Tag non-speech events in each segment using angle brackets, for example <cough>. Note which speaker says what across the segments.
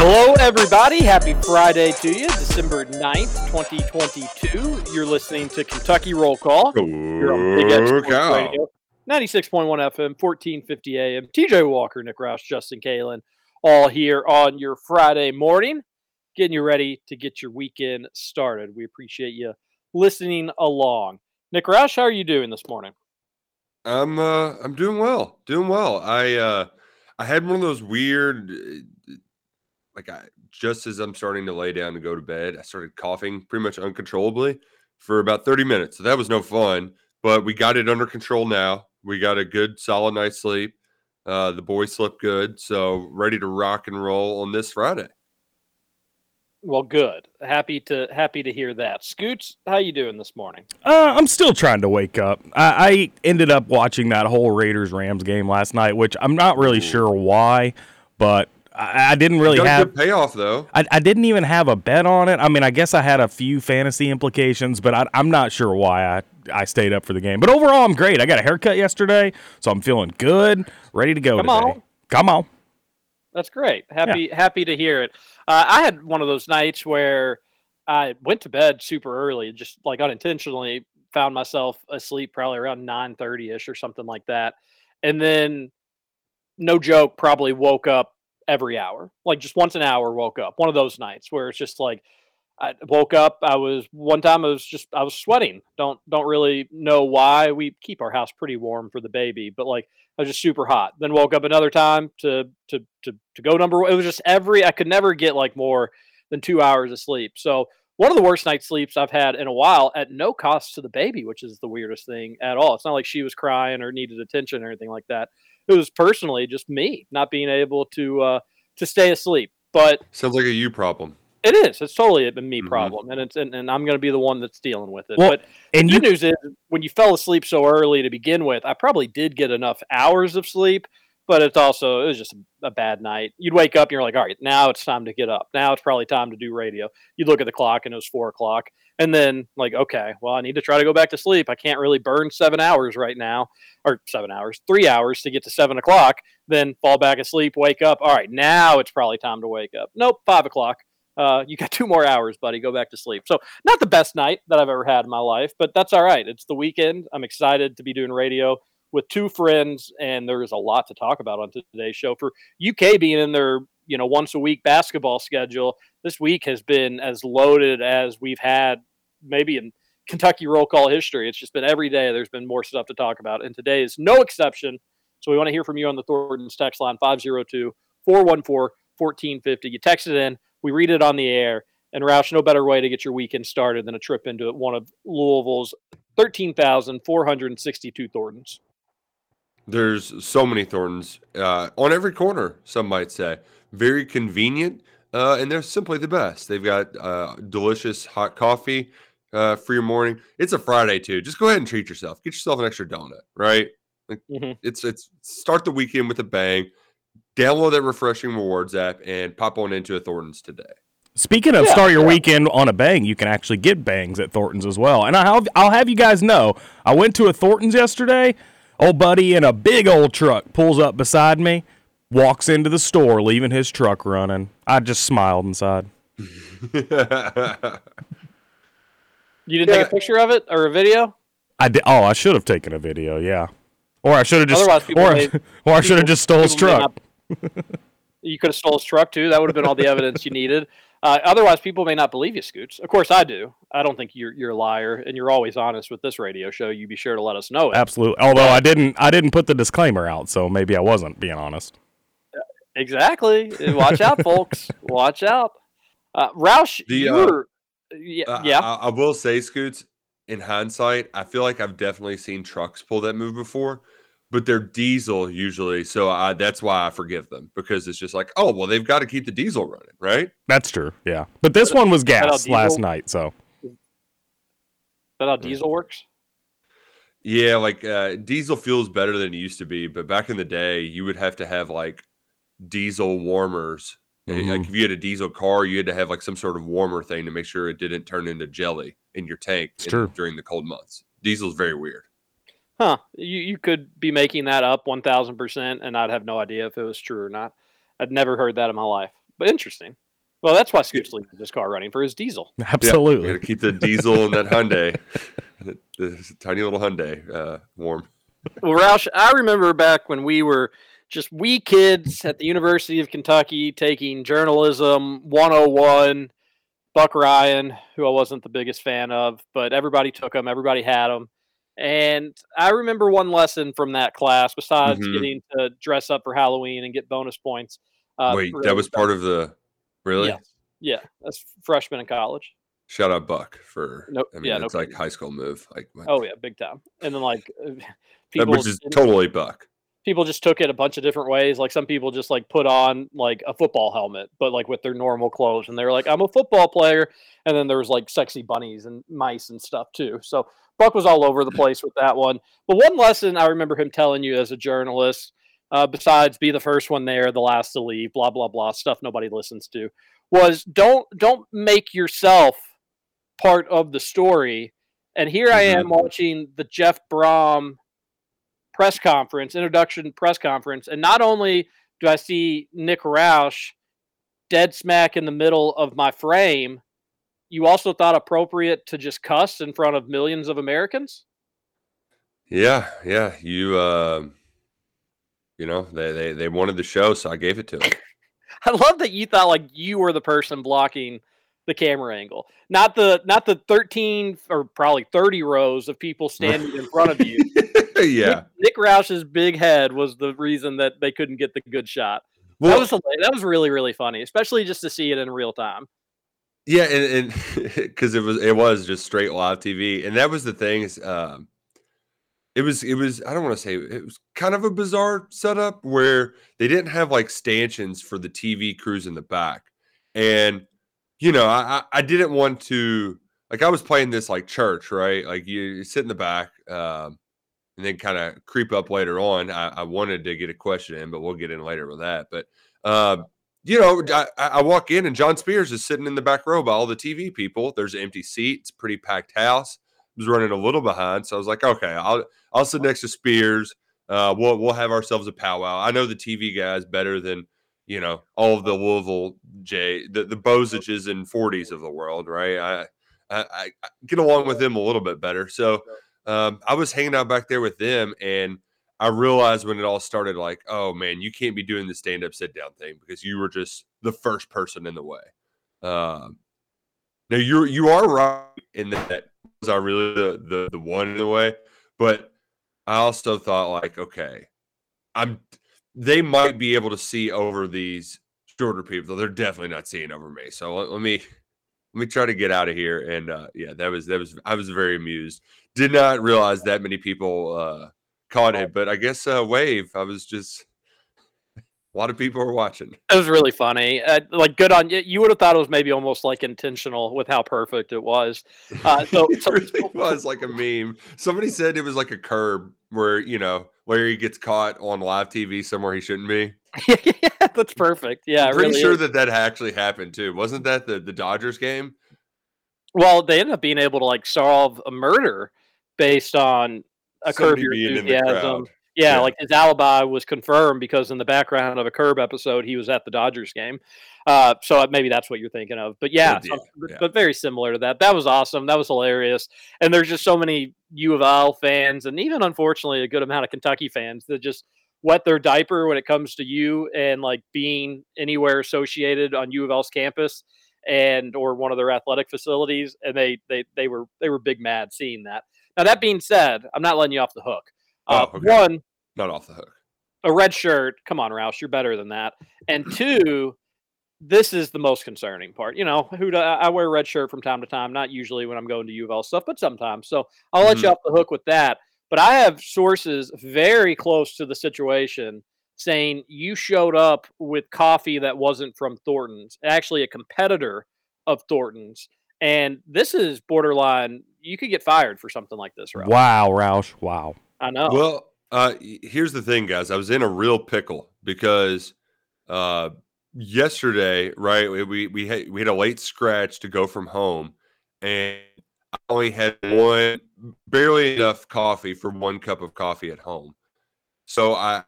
Speaker 1: Hello, everybody. Happy Friday to you, December 9th, 2022. You're listening to Kentucky Roll Call. You're on Big Sports Radio, 96.1 FM, 1450 AM. TJ Walker, Nick Roush, Justin Kalen, all here on your Friday morning, getting you ready to get your weekend started. We appreciate you listening along. Nick Roush, how are you doing this morning?
Speaker 2: I'm uh I'm doing well. Doing well. I uh I had one of those weird like I just as I'm starting to lay down to go to bed, I started coughing pretty much uncontrollably for about 30 minutes. So that was no fun, but we got it under control now. We got a good solid night's sleep. Uh the boys slept good, so ready to rock and roll on this Friday.
Speaker 1: Well, good. Happy to happy to hear that. Scoots, how you doing this morning?
Speaker 3: Uh, I'm still trying to wake up. I, I ended up watching that whole Raiders Rams game last night, which I'm not really sure why, but I, I didn't really
Speaker 2: Got a
Speaker 3: have.
Speaker 2: good payoff though.
Speaker 3: I, I didn't even have a bet on it. I mean, I guess I had a few fantasy implications, but I, I'm not sure why I, I stayed up for the game. But overall, I'm great. I got a haircut yesterday, so I'm feeling good, ready to go
Speaker 1: Come
Speaker 3: today.
Speaker 1: on.
Speaker 3: Come on.
Speaker 1: That's great. Happy happy to hear it. Uh, I had one of those nights where I went to bed super early, just like unintentionally found myself asleep probably around 9:30 ish or something like that. And then no joke, probably woke up every hour. Like just once an hour woke up. One of those nights where it's just like I woke up, I was one time I was just I was sweating. Don't don't really know why. We keep our house pretty warm for the baby, but like I was just super hot. Then woke up another time to to to to go number one. It was just every I could never get like more than two hours of sleep. So one of the worst night sleeps I've had in a while at no cost to the baby, which is the weirdest thing at all. It's not like she was crying or needed attention or anything like that. It was personally just me not being able to uh, to stay asleep. But
Speaker 2: Sounds like a you problem.
Speaker 1: it is. It's totally a me
Speaker 2: Mhm.
Speaker 1: problem, and it's and, and I'm going to be the one that's dealing with it.
Speaker 3: Well,
Speaker 1: but
Speaker 3: And
Speaker 1: the
Speaker 3: you
Speaker 1: good news is, when you fell asleep so early to begin with, I probably did get enough hours of sleep. But it's also it was just a, bad night. You'd wake up, and you're like, all right, now it's time to get up. Now it's probably time to do radio. You'd look at the clock, and it was four o'clock, and then like, okay, well, I need to try to go back to sleep. I can't really burn seven hours right now, or seven hours, three hours to get to seven o'clock. Then fall back asleep, wake up. All right, now it's probably time to wake up. Nope, five o'clock. Uh, you got <laughs> two more hours, buddy. Go back to sleep. So, not the best night that I've ever had in my life, but that's all right. It's the weekend. I'm excited to be doing radio with two friends, and there's a lot to talk about on today's show. For UK being in their you know once a week basketball schedule, this week has been as loaded as we've had maybe in Kentucky roll call history. It's just been every day. There's been more stuff to talk about, and today is no exception. So we want to hear from you on the Thornton's text line 502 414 1450. You text it in, we read it on the air. And Roush, no better way to get your weekend started than a trip into one of Louisville's 13,462 Thorntons.
Speaker 2: There's so many Thorntons uh, on every corner, some might say. Very convenient, uh, and they're simply the best. They've got uh, delicious hot coffee uh, for your morning. It's a Friday too. Just go ahead and treat yourself. Get yourself an extra donut, right? Like,
Speaker 1: Mhm.
Speaker 2: It's it's start the weekend with a bang. Download that refreshing rewards app and pop on into a Thorntons today.
Speaker 3: Speaking of
Speaker 1: Yeah,
Speaker 3: start your
Speaker 1: yeah.
Speaker 3: weekend on a bang, you can actually get bangs at Thornton's as well. And I'll I'll have you guys know, I went to a Thornton's yesterday. Old buddy in a big old truck pulls up beside me, walks into the store, leaving his truck running. I just smiled inside. <laughs>
Speaker 1: You didn't take a picture of it or a video?
Speaker 3: I did. Oh, I should have taken a video. Yeah, or I should have just,
Speaker 1: Otherwise, people
Speaker 3: or,
Speaker 1: may- <laughs>
Speaker 3: or I should have just stole his truck.
Speaker 1: not- <laughs> you could have stole his truck too. That would have been all the evidence you needed. Uh, otherwise, people may not believe you, Scoots. Of course, I do. I don't think you're you're a liar, and you're always honest with this radio show. You be sure to let us know it.
Speaker 3: Absolutely. Although I didn't, I didn't put the disclaimer out, so maybe I wasn't being honest.
Speaker 1: Exactly. Watch out, folks. <laughs> Watch out. Uh, Roush,
Speaker 2: The,
Speaker 1: you
Speaker 2: uh.
Speaker 1: Yeah.
Speaker 2: Uh,
Speaker 1: yeah.
Speaker 2: I, I will say, Scoots, in hindsight, I feel like I've definitely seen trucks pull that move before, but they're diesel usually. So I, that's why I forgive them because it's just like, oh, well, they've got to keep the diesel running, right?
Speaker 3: That's true. Yeah, but this one was gas last night, so
Speaker 1: Is that how diesel works?
Speaker 2: Yeah, like uh, diesel fuel's better than it used to be, but back in the day, you would have to have like diesel warmers. Uh, Like
Speaker 3: Mhm.
Speaker 2: if you had a diesel car, you had to have like some sort of warmer thing to make sure it didn't turn into jelly in your tank in- during the cold months. Diesel's very weird.
Speaker 1: Huh. You you could be making that up one thousand percent, and I'd have no idea if it was true or not. I'd never heard that in my life. But interesting. Well, that's why Scoots leaves his car running for his diesel. <laughs>
Speaker 3: absolutely.
Speaker 2: Got to keep the diesel in that <laughs> Hyundai, the, the tiny little Hyundai, uh, warm.
Speaker 1: Well, Roush, I remember back when we were just wee kids at the University of Kentucky taking journalism 101. Buck Ryan, who I wasn't the biggest fan of, but everybody took him, everybody had them. And I remember one lesson from that class, besides
Speaker 2: Mhm.
Speaker 1: getting to dress up for Halloween and get bonus points. Uh,
Speaker 2: Wait, that was part of the really?
Speaker 1: Yeah, yeah, that's freshman in college.
Speaker 2: Shout out Buck for.
Speaker 1: Nope,
Speaker 2: I mean,
Speaker 1: yeah, no
Speaker 2: it's like
Speaker 1: kidding.
Speaker 2: high school move. Like,
Speaker 1: Oh yeah, big time. And then like <laughs> people,
Speaker 2: which is totally Buck.
Speaker 1: People just took it a bunch of different ways. Like some people just like put on like a football helmet, but like with their normal clothes, and they were like, "I'm a football player." And then there was like sexy bunnies and mice and stuff too. So Buck was all over the <laughs> place with that one. But one lesson I remember him telling you as a journalist, uh, besides be the first one there, the last to leave, blah blah blah stuff nobody listens to, was don't don't make yourself part of the story. And here I am watching the Jeff Brohm press conference, introduction press conference, and not only do I see Nick Roush dead smack in the middle of my frame, you also thought appropriate to just cuss in front of millions of Americans?
Speaker 2: Yeah, yeah. You, uh, you know, they, they they wanted the show, so I gave it to them. <laughs>
Speaker 1: I love that you thought like you were the person blocking the camera angle, not the not the 13 or probably 30 rows of people <laughs> standing in front of you.
Speaker 2: Yeah.
Speaker 1: Nick, Nick Roush's big head was the reason that they couldn't get the good shot. that was that was really really funny, especially just to see it in real time.
Speaker 2: Yeah, and because <laughs> it was it was just straight live TV, and that was the thing is, um, it was it was I don't want to say it was kind of a bizarre setup where they didn't have like stanchions for the TV crews in the back, and you know I I I didn't want to like I was playing this like church right like you, you sit in the back, um, and then kind of creep up later on. I, I wanted to get a question in, but we'll get in later with that, but. Um, you know, I, I walk in and John Spears is sitting in the back row by all the TV people. There's an empty seat. It's pretty packed house. I was running a little behind, so I was like, okay, I'll I'll sit next to Spears. Uh, we'll we'll have ourselves a powwow. I know the TV guys better than you know all of the Louisville J the the Bozages and 40s of the world, right? I, I I get along with them a little bit better. So um, I was hanging out back there with them and. I realized when it all started, like, oh man, you can't be doing the stand up, sit down thing because you were just the first person in the way. Um, now you're you are right in that was I really the, the the one in the way, but I also thought like, okay, I'm they might be able to see over these shorter people. They're definitely not seeing over me. So let, let me let me try to get out of here. And uh, yeah, that was that was I was very amused. Did not realize that many people uh, caught it, but I guess uh, wave. I was just a lot of people were watching.
Speaker 1: It was really funny. Uh, like good on you. You would have thought it was maybe almost like intentional with how perfect it was. Uh, <laughs> so,
Speaker 2: it
Speaker 1: so
Speaker 2: really was like a meme. Somebody said it was like a curb where you know where he gets caught on live TV somewhere he shouldn't be. <laughs>
Speaker 1: yeah, that's perfect. Yeah,
Speaker 2: I'm pretty
Speaker 1: really
Speaker 2: sure
Speaker 1: is.
Speaker 2: that that actually happened too. Wasn't that the the Dodgers game?
Speaker 1: Well, they ended up being able to like solve a murder based on a curb your enthusiasm. Yeah,
Speaker 2: Yeah.
Speaker 1: like his alibi was confirmed because in the background of a curb episode, he was at the Dodgers game. Uh, so maybe that's what you're thinking of. But yeah, but,
Speaker 2: yeah.
Speaker 1: but very similar to that. That was awesome. That was hilarious. And there's just so many U of L fans, and even unfortunately a good amount of Kentucky fans that just wet their diaper when it comes to you and like being anywhere associated on U of L's campus and or one of their athletic facilities. And they they they were they were big mad seeing that. Now that being said, I'm not letting you off the hook. Uh,
Speaker 2: Oh, okay.
Speaker 1: One,
Speaker 2: Not off the hook.
Speaker 1: a red shirt. Come on, Roush, you're better than that. And two, this is the most concerning part. You know, who do, I wear a red shirt from time to time, not usually when I'm going to U of L stuff, but sometimes. So I'll let you off the hook with that. But I have sources very close to the situation saying you showed up with coffee that wasn't from Thornton's, actually a competitor of Thornton's. And this is borderline. You could get fired for something like this, Roush.
Speaker 3: Wow, Roush. Wow.
Speaker 1: I know.
Speaker 2: Well, uh, here's the thing, guys. I was in a real pickle because uh, yesterday, right? We we we had, we had a late scratch to go from home, and I only had one, barely enough coffee for one cup of coffee at home. So I.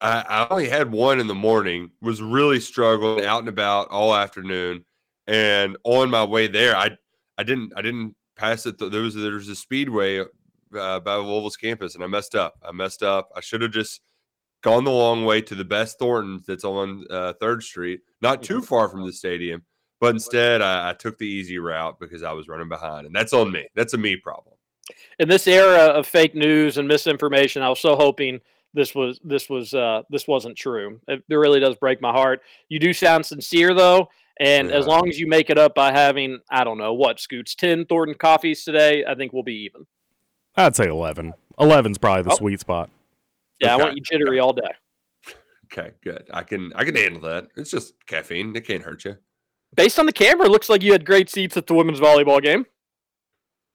Speaker 2: I I only had one in the morning. Was really struggling out and about all afternoon, and on my way there, I I didn't I didn't pass it. There was there's a speedway uh, by Louisville's campus, and I messed up. I messed up. I should have just gone the long way to the best Thornton's that's on uh, Third Street, not too far from the stadium. But instead, I, I took the easy route because I was running behind, and that's on me. That's a me problem.
Speaker 1: in this era of fake news and misinformation, I was so hoping this was this was uh, this wasn't true. It, it really does break my heart. You do sound sincere though, and as long as you make it up by having I don't know what scoots ten Thornton coffees today, I think we'll be even.
Speaker 3: I'd say 11. 11's probably the
Speaker 1: Oh.
Speaker 3: sweet spot.
Speaker 1: Yeah, I
Speaker 2: Okay,
Speaker 1: want you jittery all day.
Speaker 2: Okay, good. I can I can handle that. It's just caffeine. It can't hurt you.
Speaker 1: Based on the camera, it looks like you had great seats at the women's volleyball game.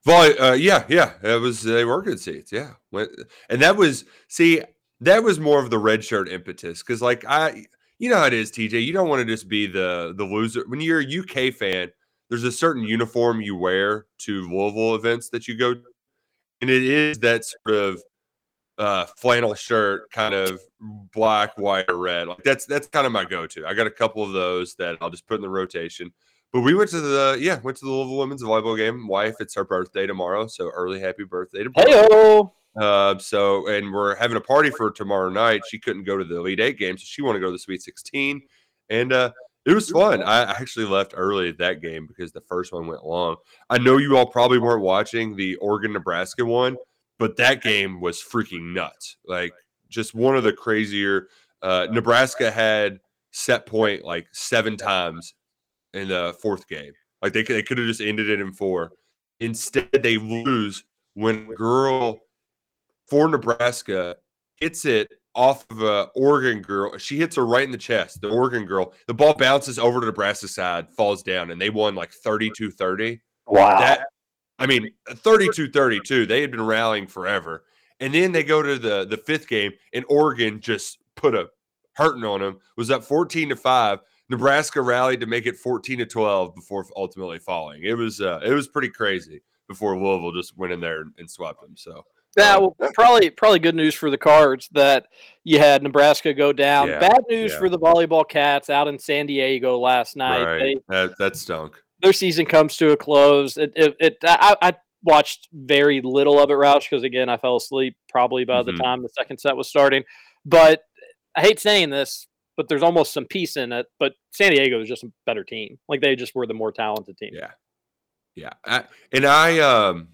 Speaker 2: Volley, uh, yeah, yeah, it was. They were good seats, yeah. And that was see, that was more of the red shirt impetus because, like, I, you know how it is, TJ. You don't want to just be the the loser when you're a UK fan. There's a certain uniform you wear to Louisville events that you go, to, and it is that sort of uh, flannel shirt, kind of black, white, or red. Like that's that's kind of my go-to. I got a couple of those that I'll just put in the rotation. But we went to the yeah, went to the Louisville women's volleyball game. Wife, it's her birthday tomorrow, so early happy birthday to Brooke.
Speaker 1: Hey
Speaker 2: Uh, so and we're having a party for tomorrow night. She couldn't go to the Elite Eight game, so she wanted to go to the Sweet 16, and uh, it was fun. I actually left early at that game because the first one went long. I know you all probably weren't watching the Oregon Nebraska one, but that game was freaking nuts. Like just one of the crazier. Uh, Nebraska had set point like seven times in the fourth game. Like they could, they could have just ended it in four. Instead, they lose when a girl for Nebraska hits it off of a Oregon girl. She hits her right in the chest. The Oregon girl. The ball bounces over to Nebraska side, falls down, and they won like 32-30.
Speaker 1: Wow.
Speaker 2: That I mean, 32-32. They had been rallying forever. And then they go to the the fifth game, and Oregon just put a hurting on them. Was up 14 to 5. Nebraska rallied to make it 14 to 12 before ultimately falling. It was uh, it was pretty crazy before Louisville just went in there and, and swept them. So
Speaker 1: Yeah, well, probably probably good news for the Cards that you had Nebraska go down.
Speaker 2: Yeah,
Speaker 1: Bad news
Speaker 2: yeah.
Speaker 1: for the volleyball Cats out in San Diego last night.
Speaker 2: right,
Speaker 1: They,
Speaker 2: that that stunk.
Speaker 1: Their season comes to a close. It, it, it I, I watched very little of it, Roush, because again, I fell asleep probably by the
Speaker 2: Mhm.
Speaker 1: time the second set was starting. But I hate saying this, but there's almost some peace in it. But San Diego is just a better team. Like they just were the more talented team.
Speaker 2: Yeah, yeah. I, and I um,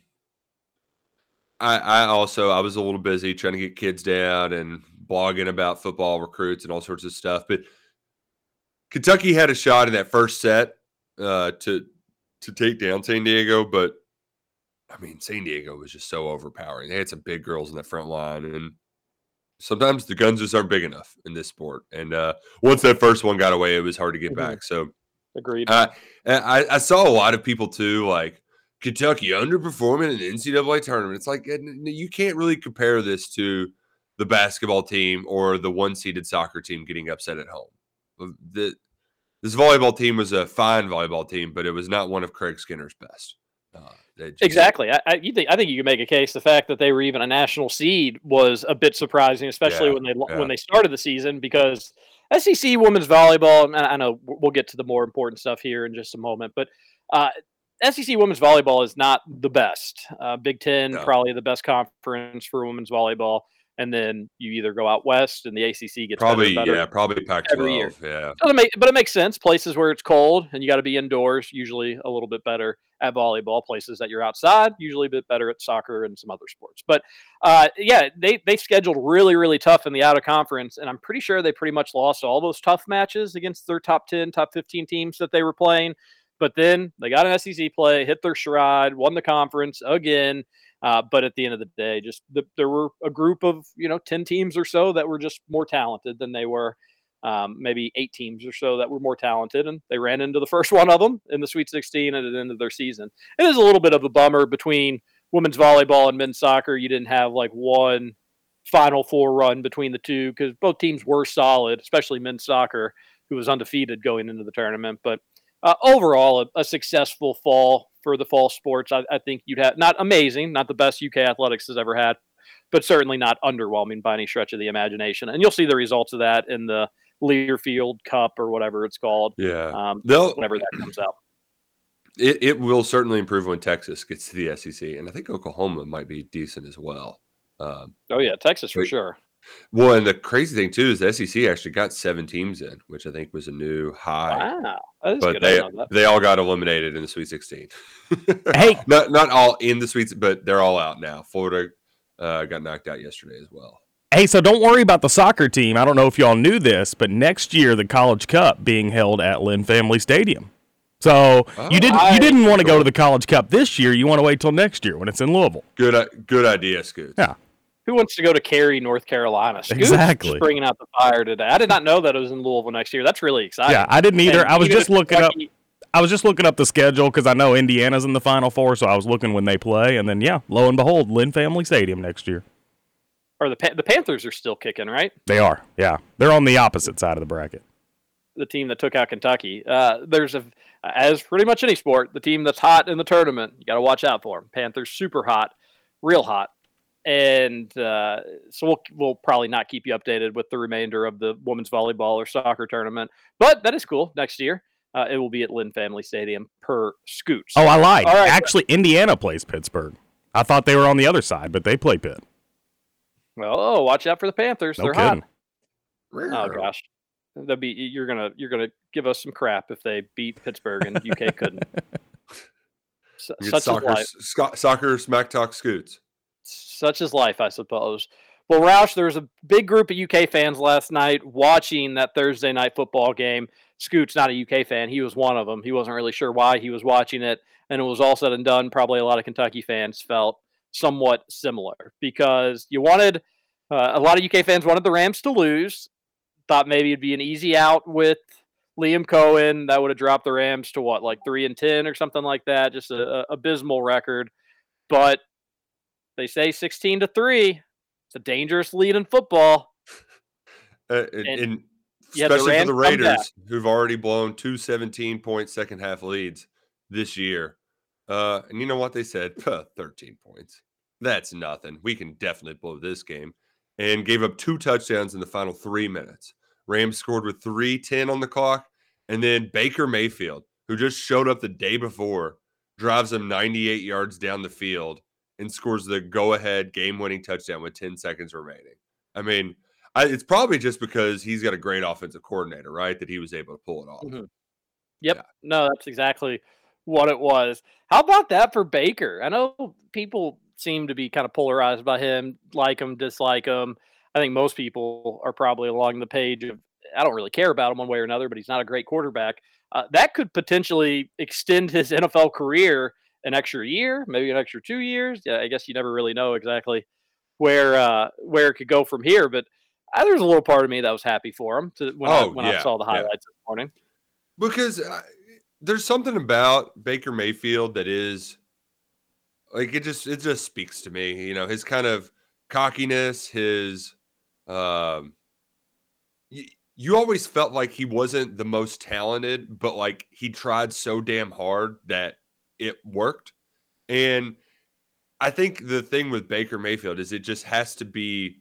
Speaker 2: I I also I was a little busy trying to get kids down and blogging about football recruits and all sorts of stuff. But Kentucky had a shot in that first set uh, to to take down San Diego, but I mean San Diego was just so overpowering. They had some big girls in the front line, and sometimes the guns just aren't big enough in this sport. And uh, once that first one got away, it was hard to get
Speaker 1: Mhm.
Speaker 2: back. So
Speaker 1: Agreed.
Speaker 2: uh, I, I saw a lot of people too, like Kentucky underperforming in the NCAA tournament. It's like you can't really compare this to the basketball team or the one seeded soccer team getting upset at home. The, this volleyball team was a fine volleyball team, but it was not one of Craig Skinner's best. Uh, just,
Speaker 1: exactly. I, I, you think I think you can make a case. The fact that they were even a national seed was a bit surprising, especially
Speaker 2: Yeah,
Speaker 1: when they
Speaker 2: yeah.
Speaker 1: when they started the season because SEC women's volleyball. and I know we'll get to the more important stuff here in just a moment, but uh, SEC women's volleyball is not the best. Uh, Big Ten
Speaker 2: No.
Speaker 1: probably the best conference for women's volleyball, and then you either go out west and the ACC gets
Speaker 2: probably,
Speaker 1: better, better.
Speaker 2: yeah, probably Pac
Speaker 1: every year.
Speaker 2: 12. Yeah.
Speaker 1: Doesn't make, but it makes sense. Places where it's cold and you got to be indoors, usually a little bit better at volleyball. Places that you're outside, usually a bit better at soccer and some other sports. But uh, yeah, they they scheduled really really tough in the out of conference, and I'm pretty sure they pretty much lost all those tough matches against their top ten, top 15 teams that they were playing. But then they got an SEC play, hit their stride, won the conference again. Uh, but at the end of the day, just the, there were a group of you know ten teams or so that were just more talented than they were um, maybe eight teams or so that were more talented, and they ran into the <laughs> first one of them in the Sweet 16 at the end of their season. It is a little bit of a bummer between women's volleyball and men's soccer. You didn't have like one Final Four run between the two because both teams were solid, especially men's soccer, who was undefeated going into the tournament. But uh, overall, a, a successful fall for the fall sports. I, I think you'd have not amazing, not the best UK athletics has ever had, but certainly not underwhelming by any stretch of the imagination. And you'll see the results of that in the Learfield Cup or whatever it's called.
Speaker 2: Yeah.
Speaker 1: Um,
Speaker 2: They'll,
Speaker 1: whenever that comes out.
Speaker 2: it, it will certainly improve when Texas gets to the SEC. And I think Oklahoma might be decent as well. Um,
Speaker 1: Oh yeah, Texas for sure.
Speaker 2: Well, and the crazy thing, too, is the SEC actually got seven teams in, which I think was a new high.
Speaker 1: Wow,
Speaker 2: But they,
Speaker 1: didn't know that.
Speaker 2: they all got eliminated in the Sweet 16.
Speaker 3: Hey, <laughs>
Speaker 2: not not all in the Sweets, but they're all out now. Florida uh, got knocked out yesterday as well.
Speaker 3: Hey, so don't worry about the soccer team. I don't know if y'all knew this, but next year the College Cup being held at Lynn Family Stadium. So you didn't
Speaker 1: I-
Speaker 3: you didn't want to go to the College Cup this year. You want to wait till next year when it's in Louisville.
Speaker 2: Good good idea, Scoots.
Speaker 3: Yeah.
Speaker 1: Who wants to go to Cary, North Carolina? Scoot's
Speaker 3: Exactly.
Speaker 1: Bringing out the fire today. I did not know that it was in Louisville next year. That's really exciting.
Speaker 3: Yeah, I didn't either.
Speaker 1: And
Speaker 3: I was just looking up. I was just looking up the schedule because I know Indiana's in the Final Four, so I was looking when they play, and then yeah, lo and behold, Lynn Family Stadium next year.
Speaker 1: Or the Pa- the Panthers are still kicking, right?
Speaker 3: They are. Yeah, they're on the opposite side of the bracket.
Speaker 1: the team that took out Kentucky. Uh, there's a, as pretty much any sport, the team that's hot in the tournament, you got to watch out for them. Panthers super hot, real hot, and uh, so we'll we'll probably not keep you updated with the remainder of the women's volleyball or soccer tournament. But that is cool. Next year, uh, it will be at Lynn Family Stadium per Scoots.
Speaker 3: Oh, I lied.
Speaker 1: All right.
Speaker 3: Actually, Indiana plays Pittsburgh. I thought they were on the other side, but they play Pitt.
Speaker 1: Well, oh, watch out for the Panthers.
Speaker 3: No
Speaker 1: They're
Speaker 3: kidding.
Speaker 1: hot. Oh gosh. That'd be you're gonna you're gonna give us some crap if they beat Pittsburgh and UK couldn't. <laughs> S- Such is
Speaker 2: soccer,
Speaker 1: life.
Speaker 2: sco- soccer smack talk Scoots.
Speaker 1: Such is life, I suppose. Well, Roush, there was a big group of UK fans last night watching that Thursday night football game. Scoot's not a UK fan. He was one of them. He wasn't really sure why he was watching it. And it was all said and done. Probably a lot of Kentucky fans felt somewhat similar because you wanted, uh, a lot of UK fans wanted the Rams to lose. Thought maybe it'd be an easy out with Liam Coen. That would have dropped the Rams to what, like 3 and 10 or something like that. Just a, a abysmal record. But they say 16 to 3. It's a dangerous lead in football.
Speaker 2: Uh, and,
Speaker 1: And you the
Speaker 2: especially for the
Speaker 1: Rams come back.
Speaker 2: Raiders, who've already blown two 17 point second half leads this year. Uh, and you know what they said? <laughs> 13 points. That's nothing. We can definitely blow this game. And gave up two touchdowns in the final three minutes. Rams scored with 3:10 on the clock. And then Baker Mayfield, who just showed up the day before, drives them 98 yards down the field and scores the go-ahead game-winning touchdown with 10 seconds remaining. I mean, I, it's probably just because he's got a great offensive coordinator, right? That he was able to pull it off.
Speaker 1: Mhm. Yep. No, that's exactly what it was. How about that for Baker? I know people seem to be kind of polarized by him, like him, dislike him. I think most people are probably along the page of I don't really care about him one way or another, but he's not a great quarterback. Uh, that could potentially extend his <laughs> NFL career an extra year, maybe an extra two years. Yeah, I guess you never really know exactly where uh, where it could go from here. But uh, there's a little part of me that was happy for him to, when, I,
Speaker 2: Oh,
Speaker 1: when I saw the
Speaker 2: yeah.
Speaker 1: highlights this morning.
Speaker 2: because uh, there's something about Baker Mayfield that is like it just it just speaks to me. You know, his kind of cockiness, his Um, you, you always felt like he wasn't the most talented, but like he tried so damn hard that it worked. And I think the thing with Baker Mayfield is it just has to be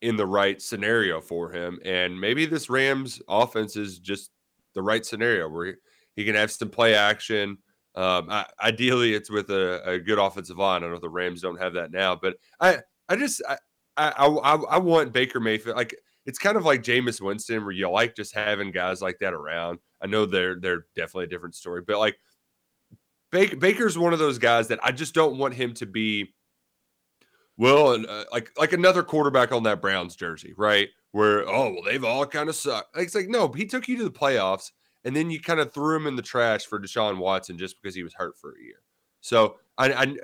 Speaker 2: in the right scenario for him. And maybe this Rams offense is just the right scenario where he can have some play action. Um, I, ideally, it's with a, a, good offensive line. I know the Rams don't have that now, but I, I just, I, I, I, I want Baker Mayfield. Like it's kind of like Jameis Winston, where you like just having guys like that around. I know they're they're definitely a different story, but like Baker, Baker's one of those guys that I just don't want him to be. Well, and uh, like like another quarterback on that Browns jersey, right? Where oh well, they've all kind of sucked. Like, It's like no, he took you to the playoffs and then you kind of threw him in the trash for Deshaun Watson just because he was hurt for a year. So I, I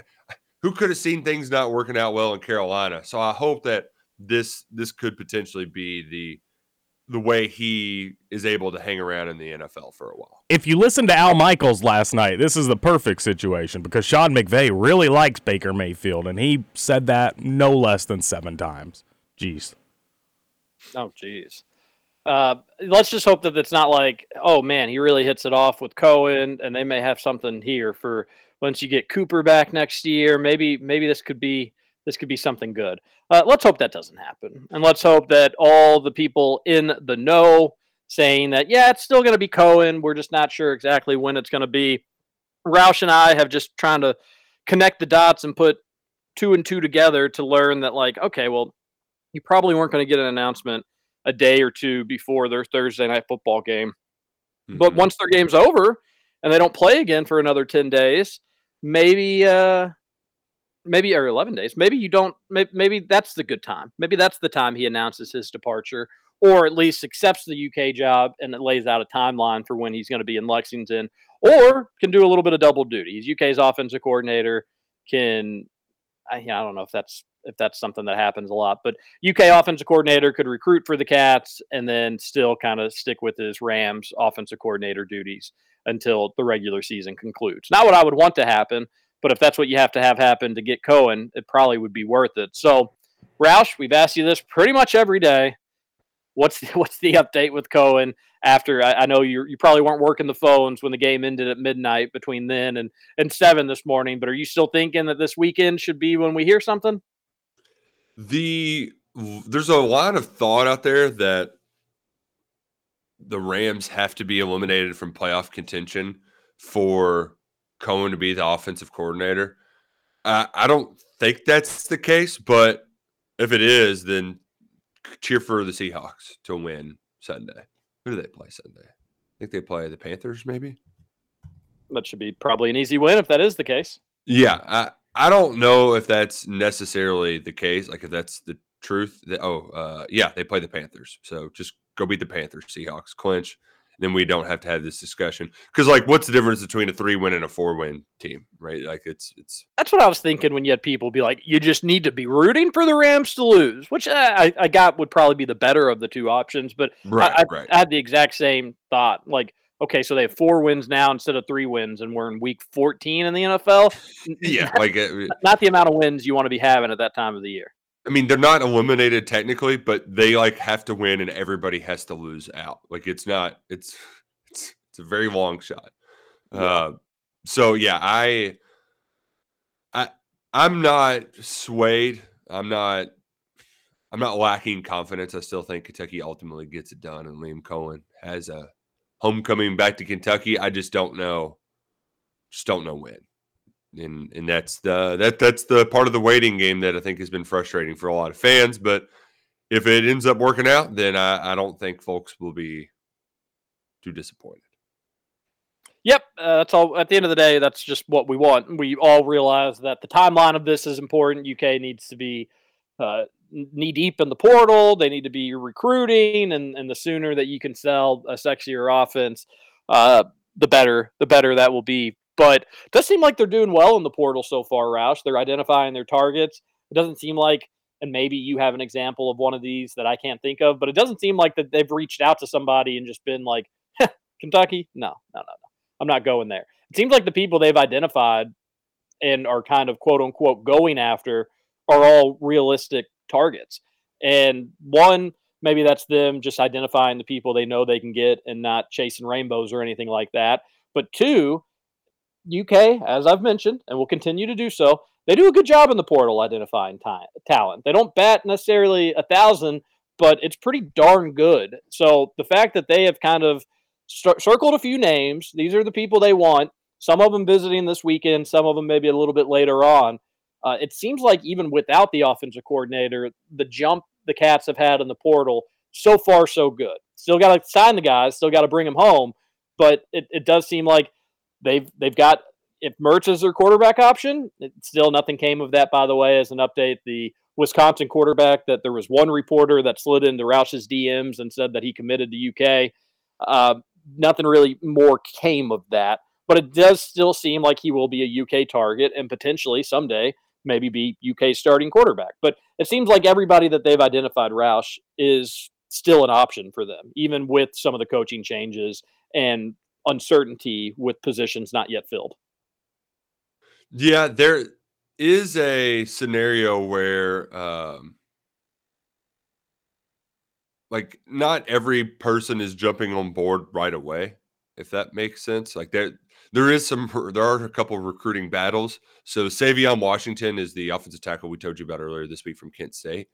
Speaker 2: who could have seen things not working out well in Carolina? So I hope that this this could potentially be the the way he is able to hang around in the NFL for a while.
Speaker 3: If you listen to Al Michaels last night, this is the perfect situation because Sean McVay really likes Baker Mayfield, and he said that no less than seven times. Jeez.
Speaker 1: Oh, jeez. Uh, let's just hope that it's not like, oh man, he really hits it off with Coen, and they may have something here for once you get Cooper back next year. Maybe maybe this could be this could be something good. Uh, let's hope that doesn't happen, and let's hope that all the people in the know saying that yeah, it's still going to be Coen. We're just not sure exactly when it's going to be. Roush and I have just trying to connect the dots and put two and two together to learn that like okay, well, you probably weren't going to get an announcement a day or two before their Thursday night football game. Mm-hmm. But once their game's over and they don't play again for another 10 days, maybe uh maybe or 11 days, maybe you don't maybe, maybe that's the good time. Maybe that's the time he announces his departure or at least accepts the UK job and it lays out a timeline for when he's going to be in Lexington or can do a little bit of double duty. He's UK's offensive coordinator, can I, I don't know if that's if that's something that happens a lot. But UK offensive coordinator could recruit for the Cats and then still kind of stick with his Rams offensive coordinator duties until the regular season concludes. Not what I would want to happen, but if that's what you have to have happen to get Coen, it probably would be worth it. So, Roush, we've asked you this pretty much every day. What's the, <laughs> what's the update with Coen? After I, I know you you probably weren't working the phones when the game ended at midnight between then and and seven this morning, but are you still thinking that this weekend should be when we hear something?
Speaker 2: The there's a lot of thought out there that the Rams have to be eliminated from playoff contention for Coen to be the offensive coordinator. I, I don't think that's the case, but if it is, then cheer for the Seahawks to win Sunday. Who do they play Sunday? I think they play the Panthers, maybe.
Speaker 1: That should be probably an easy win if that is the case.
Speaker 2: Yeah, I, I don't know if that's necessarily the case. Like if that's the truth. That, oh, uh, yeah, they play the Panthers. So just go beat the Panthers, Seahawks, clinch. Then we don't have to have this discussion because, like, what's the difference between a three-win and a four-win team, right? Like, it's it's.
Speaker 1: That's what I was thinking when you had people be like, "You just need to be rooting for the Rams to lose," which I, I got would probably be the better of the two options. But right, I,
Speaker 2: right.
Speaker 1: I had the exact same thought. Like, okay, so they have four wins now instead of three wins, and we're in week 14 in the NFL. <laughs>
Speaker 2: yeah, like uh,
Speaker 1: not the amount of wins you want to be having at that time of the year.
Speaker 2: I mean, they're not eliminated technically, but they like have to win, and everybody has to lose out. Like it's not. It's it's it's a very long shot. Yeah. Uh, so yeah, I I I'm not swayed. I'm not. I'm not lacking confidence. I still think Kentucky ultimately gets it done, and Liam Coen has a homecoming back to Kentucky. I just don't know, just don't know when. And and that's the that that's the part of the waiting game that I think has been frustrating for a lot of fans. But if it ends up working out, then I, I don't think folks will be too disappointed.
Speaker 1: Yep, uh, that's all. At the end of the day, that's just what we want. We all realize that the timeline of this is important. UK needs to be uh, knee deep in the portal. They need to be recruiting, and, and the sooner that you can sell a sexier offense, uh, the better. The better that will be. But it does seem like they're doing well in the portal so far, Roush. They're identifying their targets. It doesn't seem like, and maybe you have an example of one of these that I can't think of, but it doesn't seem like that they've reached out to somebody and just been like, Kentucky? No, no, no, no. I'm not going there. It seems like the people they've identified and are kind of quote unquote going after are all realistic targets. And one, maybe that's them just identifying the people they know they can get and not chasing rainbows or anything like that. But two, UK, as I've mentioned, and will continue to do so, they do a good job in the portal identifying ta- talent. They don't bat necessarily a thousand, but it's pretty darn good. So the fact that they have kind of st- circled a few names, these are the people they want. Some of them visiting this weekend, some of them maybe a little bit later on. Uh, it seems like even without the offensive coordinator, the jump the Cats have had in the portal so far so good. Still got to sign the guys, still got to bring them home, but it, it does seem like they've they've got if Mertz is their quarterback option, it, still nothing came of that. By the way, as an update, the Wisconsin quarterback that there was one reporter that slid into Roush's DMs and said that he committed to UK. Uh, nothing really more came of that, but it does still seem like he will be a UK target and potentially someday maybe be UK starting quarterback. But it seems like everybody that they've identified Roush is still an option for them, even with some of the coaching changes and uncertainty with positions not yet filled.
Speaker 2: Yeah, there is a scenario where um like not every person is jumping on board right away, if that makes sense. Like there there is some there are a couple recruiting battles. So Savion Washington is the offensive tackle we told you about earlier this week from Kent State.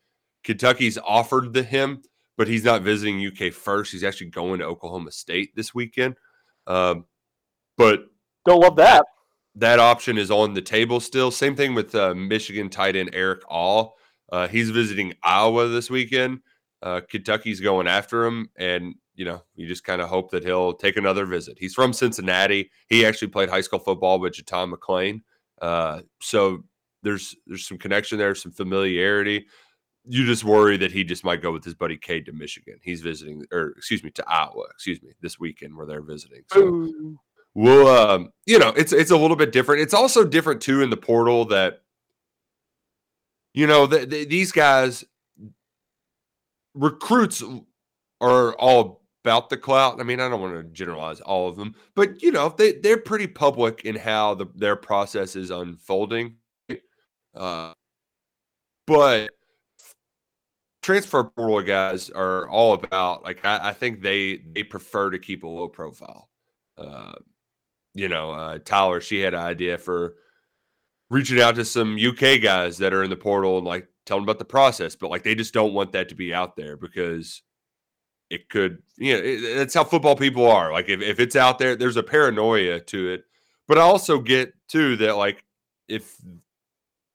Speaker 2: Kentucky's offered the him, but he's not visiting UK first. He's actually going to Oklahoma State this weekend. Um, but
Speaker 1: don't love that.
Speaker 2: That option is on the table still. Same thing with uh, Michigan tight end Erick All. Uh, he's visiting Iowa this weekend. Uh, Kentucky's going after him, and you know, you just kind of hope that he'll take another visit. He's from Cincinnati. He actually played high school football with John McClain. Uh, so there's there's some connection there, some familiarity. You just worry that he just might go with his buddy Cade to Michigan. He's visiting, or excuse me, to Iowa. Excuse me, this weekend where they're visiting. So we'll, um, you know, it's it's a little bit different. It's also different too in the portal that, you know, the, the, these guys recruits are all about the clout. I mean, I don't want to generalize all of them, but you know, they they're pretty public in how the, their process is unfolding. Uh, but transfer portal guys are all about like I, I, think they they prefer to keep a low profile. Uh, you know, uh, Tyler, she had an idea for reaching out to some UK guys that are in the portal and like telling them about the process, but like they just don't want that to be out there because it could, you know, it, that's how football people are. Like if, if it's out there, there's a paranoia to it. But I also get too that like if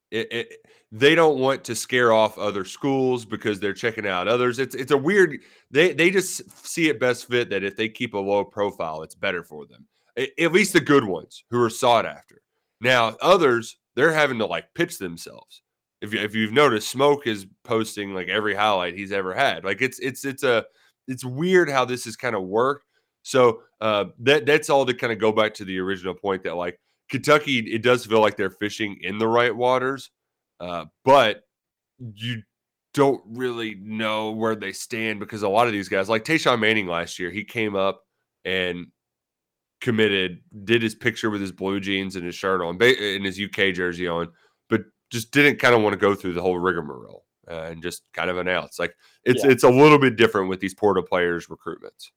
Speaker 2: it, it, they don't want to scare off other schools because they're checking out others. It's it's a weird. They they just see it best fit that if they keep a low profile, it's better for them. At least the good ones who are sought after. Now others, they're having to like pitch themselves. If if you've noticed, Smoke is posting like every highlight he's ever had. Like it's it's it's a it's weird how this has kind of worked. So uh, that that's all to kind of go back to the original point that like Kentucky, it does feel like they're fishing in the right waters, uh, but you don't really know where they stand because a lot of these guys, like Tashawn Manning last year, he came up and committed, did his picture with his blue jeans and his shirt on, and his UK jersey on, but just didn't kind of want to go through the whole rigmarole uh, and just kind of announce. Like it's yeah. it's a little bit different with these portal players recruitments.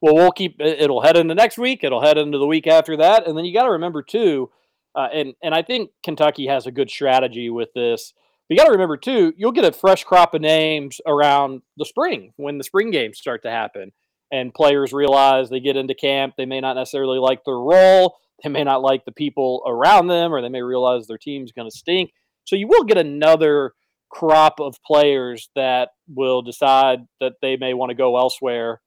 Speaker 1: Well, we'll keep it'll head into next week. It'll head into the week after that, and then you got to remember too, uh, and and I think Kentucky has a good strategy with this. But you got to remember too, you'll get a fresh crop of names around the spring when the spring games start to happen, and players realize they get into camp, they may not necessarily like their role, they may not like the people around them, or they may realize their team's going to stink. So you will get another crop of players that will decide that they may want to go elsewhere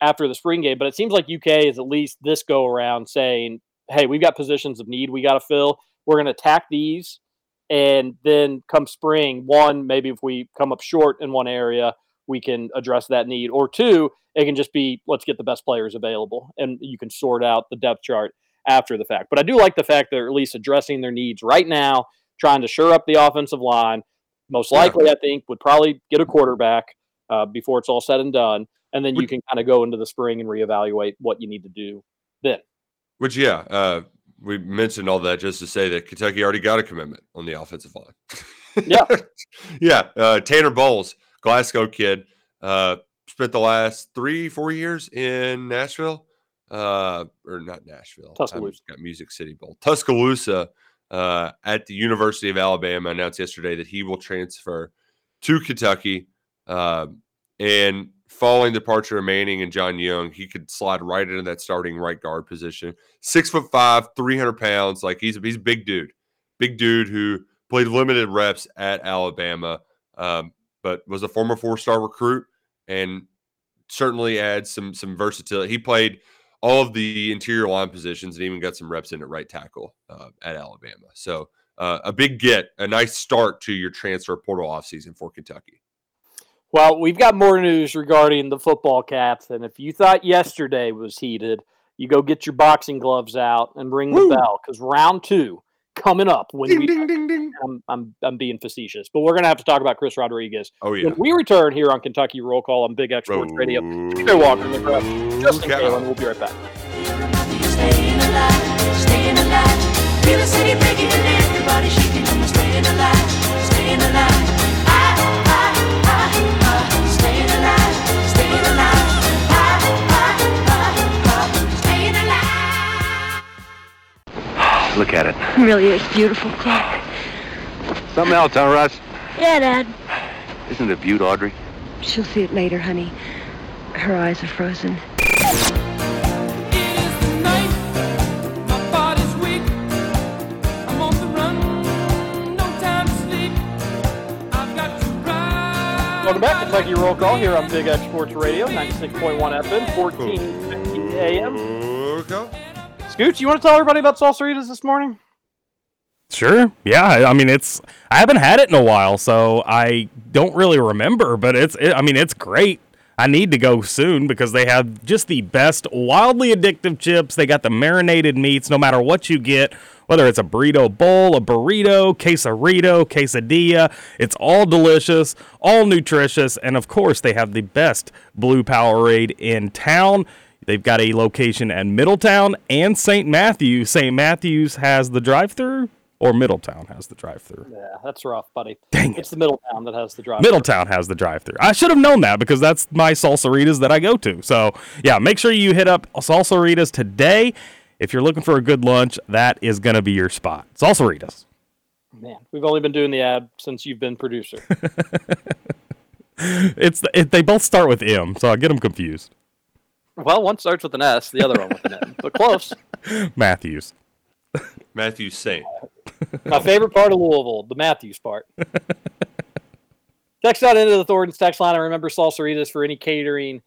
Speaker 1: after the spring game. But it seems like UK is at least this go around saying, hey, we've got positions of need we got to fill. We're going to attack these. And then come spring, one, maybe if we come up short in one area, we can address that need. Or two, it can just be let's get the best players available and you can sort out the depth chart after the fact. But I do like the fact they're at least addressing their needs right now, trying to shore up the offensive line, most likely, yeah. I think, would probably get a quarterback uh, before it's all said and done. And then you can kind of go into the spring and reevaluate what you need to do then.
Speaker 2: Which, yeah, uh, we mentioned all that just to say that Kentucky already got a commitment on the offensive line.
Speaker 1: Yeah. <laughs>
Speaker 2: yeah. Uh, Tanner Bowles Glasgow kid. Uh, spent the last three, four years in Nashville, uh, or not Nashville.
Speaker 1: Tuscaloosa.
Speaker 2: Got Music City Bowl. Tuscaloosa uh, at the University of Alabama announced yesterday that he will transfer to Kentucky. Uh, and following departure of Manning and John Young, he could slide right into that starting right guard position. Six foot five, 300 pounds. Like he's, he's a big dude, big dude who played limited reps at Alabama, um, but was a former four star recruit and certainly adds some some versatility. He played all of the interior line positions and even got some reps in at right tackle uh, at Alabama. So uh, a big get, a nice start to your transfer portal offseason for Kentucky.
Speaker 1: Well, we've got more news regarding the football caps, and if you thought yesterday was heated, you go get your boxing gloves out and ring the bell because round two coming up. When
Speaker 2: Ding,
Speaker 1: we,
Speaker 2: ding, ding, ding.
Speaker 1: I'm, I'm I'm being facetious, but we're gonna have to talk about Chris Rodriguez
Speaker 2: Oh, yeah.
Speaker 1: when we return here on Kentucky Roll Call on Big X Sports Radio. Joe Walker, Nick Roush, Justin
Speaker 2: Okay.
Speaker 1: Kalen. We'll be right back.
Speaker 4: Staying alive, staying alive. Feel the city breaking and everybody shaking and we're staying alive, staying alive.
Speaker 5: Look at it.
Speaker 6: Really is beautiful, Clark.
Speaker 5: Something else, huh, Russ?
Speaker 6: Yeah, Dad.
Speaker 5: Isn't it a beaut, Audrey?
Speaker 6: She'll see it later, honey. Her eyes are frozen.
Speaker 1: Welcome back, Kentucky Roll Call here on Big X Sports Radio, 96.1 FM, 1450 AM. Scooch, you want to tell everybody about Salsaritas this morning?
Speaker 3: Sure. Yeah. I mean, it's I haven't had it in a while, so I don't really remember. But it's it, I mean, it's great. I need to go soon because they have just the best, wildly addictive chips. They got the marinated meats, no matter what you get, whether it's a burrito bowl, a burrito, quesarito, quesadilla. It's all delicious, all nutritious, and of course, they have the best blue Powerade in town. They've got a location at Middletown and St. Matthew. St. Matthews has the drive-through, or Middletown has the drive-through.
Speaker 1: Yeah, that's rough, buddy.
Speaker 3: Dang
Speaker 1: It's the Middletown that has the drive.
Speaker 3: Middletown has the drive-through. I should have known that because that's my salsaritas that I go to. So yeah, make sure you hit up salsaritas today. If you're looking for a good lunch, that is going to be your spot. Salsaritas.
Speaker 1: Man, we've only been doing the ad since you've been producer. <laughs>
Speaker 3: It's it, they both start with M, so I get them confused.
Speaker 1: Well, one starts with an S, the other one with an N, but close. <laughs>
Speaker 3: Matthews. <laughs>
Speaker 2: Matthews Saint.
Speaker 1: My favorite part of Louisville, the Matthews part. Text out into the Thornton's text line I remember Salsaritas for any catering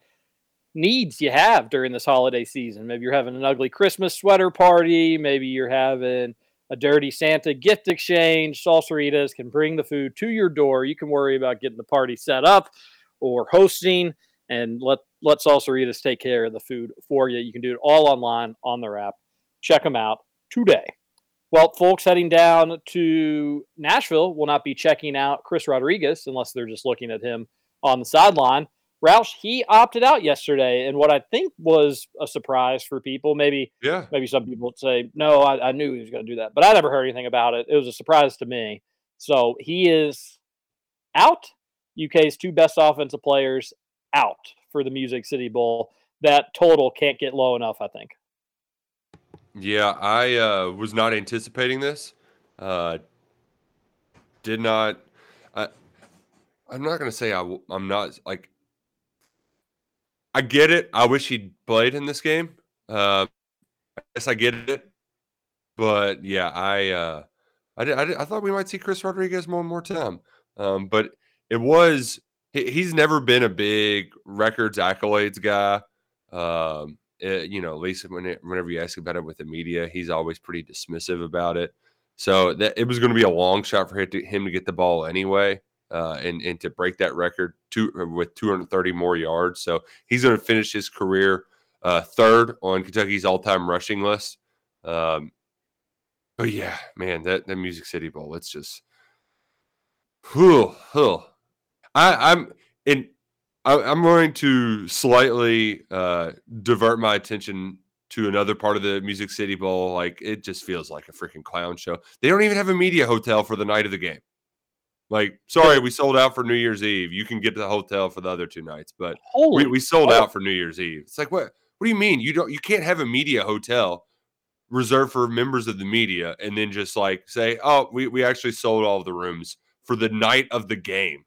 Speaker 1: needs you have during this holiday season. Maybe you're having an ugly Christmas sweater party. Maybe you're having a dirty Santa gift exchange. Salsaritas can bring the food to your door. You can worry about getting the party set up or hosting and let, let Salsaritas take care of the food for you. You can do it all online on their app. Check them out today. Well, folks heading down to Nashville will not be checking out Chris Rodriguez unless they're just looking at him on the sideline. Roush, he opted out yesterday, and what I think was a surprise for people. Maybe,
Speaker 2: Yeah.
Speaker 1: maybe some people would say, "No, I, I knew he was going to do that," but I never heard anything about it. It was a surprise to me. So he is out. UK's two best offensive players out for the Music City Bowl. That total can't get low enough. I think.
Speaker 2: Yeah, I uh, was not anticipating this. Uh, did not. I, I'm not gonna say I'm not like. I get it. I wish he'd played in this game. Uh, I guess I get it, but yeah, I uh, I, did, I, did- I thought we might see Chris Rodriguez more and more time. Um, but it was he, he's never been a big records accolades guy. Um, eh, you know, at least when it, whenever you ask about it with the media, he's always pretty dismissive about it. So that it was going to be a long shot for him to, him to get the ball anyway, uh, and and to break that record two, with 230 more yards. So he's going to finish his career uh, third on Kentucky's all-time rushing list. Um, but yeah, man, that that Music City Bowl, it's just, whew, whew. I, I'm in. I, I'm going to slightly uh, divert my attention to another part of the Music City Bowl. Like it just feels like a freaking clown show. They don't even have a media hotel for the night of the game. Like, sorry, we sold out for New Year's Eve. You can get to the hotel for the other two nights, but
Speaker 1: Holy
Speaker 2: we, we sold
Speaker 1: fuck.
Speaker 2: out for New Year's Eve. It's like what? What do you mean? You don't? You can't have a media hotel reserved for members of the media and then just like say, oh, we we actually sold all of the rooms for the night of the game.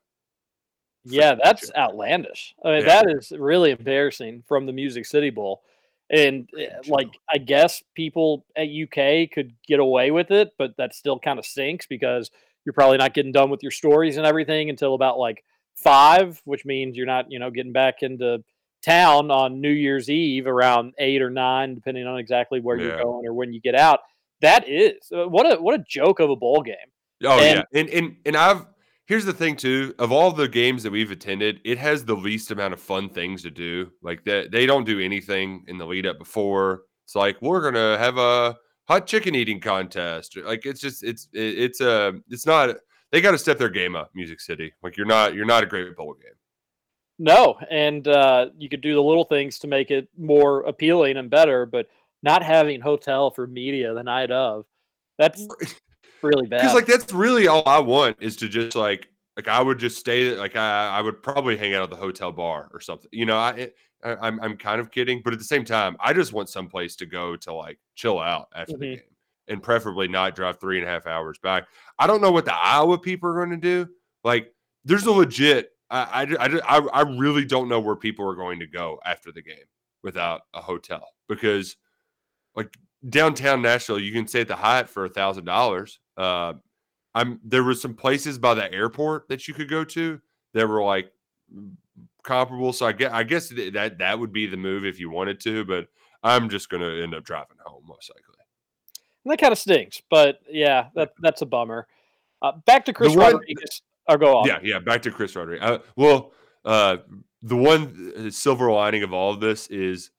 Speaker 1: Yeah, that's outlandish. I mean,
Speaker 2: Yeah.
Speaker 1: that is really embarrassing from the Music City Bowl. And eh, like, I guess people at UK could get away with it, but that still kind of stinks because you're probably not getting done with your stories and everything until about like five, which means you're not, you know, getting back into town on New Year's Eve around eight or nine, depending on exactly where you're going or when you get out. That is uh, what a what a joke of a bowl game.
Speaker 2: Oh
Speaker 1: And-
Speaker 2: yeah, and and and I've here's the thing too. Of all the games that we've attended, it has the least amount of fun things to do. Like that, they don't do anything in the lead up before. It's like we're gonna have a hot chicken eating contest. Like it's just it's it, it's a it's not. They got to step their game up, Music City. Like you're not you're not a great bowl game.
Speaker 1: No, and uh, you could do the little things to make it more appealing and better, but not having hotel for media the night of, that's really bad.
Speaker 2: Because like that's really all I want is to just like like I would just stay like I I would probably hang out at the hotel bar or something. You know, I, I I'm I'm kind of kidding, but at the same time, I just want someplace to go to like chill out after the
Speaker 1: Mhm.
Speaker 2: game and preferably not drive three and a half hours back. I don't know what the Iowa people are going to do. Like, there's a legit. I, I I I I really don't know where people are going to go after the game without a hotel because like downtown Nashville, you can stay at the Hyatt for a thousand dollars. Uh, I'm there were some places by the airport that you could go to that were like comparable. So I guess I guess that that would be the move if you wanted to, but I'm just gonna end up driving home most likely.
Speaker 1: And that kind of stinks, but yeah, that that's a bummer. Uh, back to Chris
Speaker 2: one-
Speaker 1: Rodriguez. Or go on.
Speaker 2: Yeah, yeah. Back to Chris Rodriguez. Uh, well, uh, the one uh, silver lining of all of this is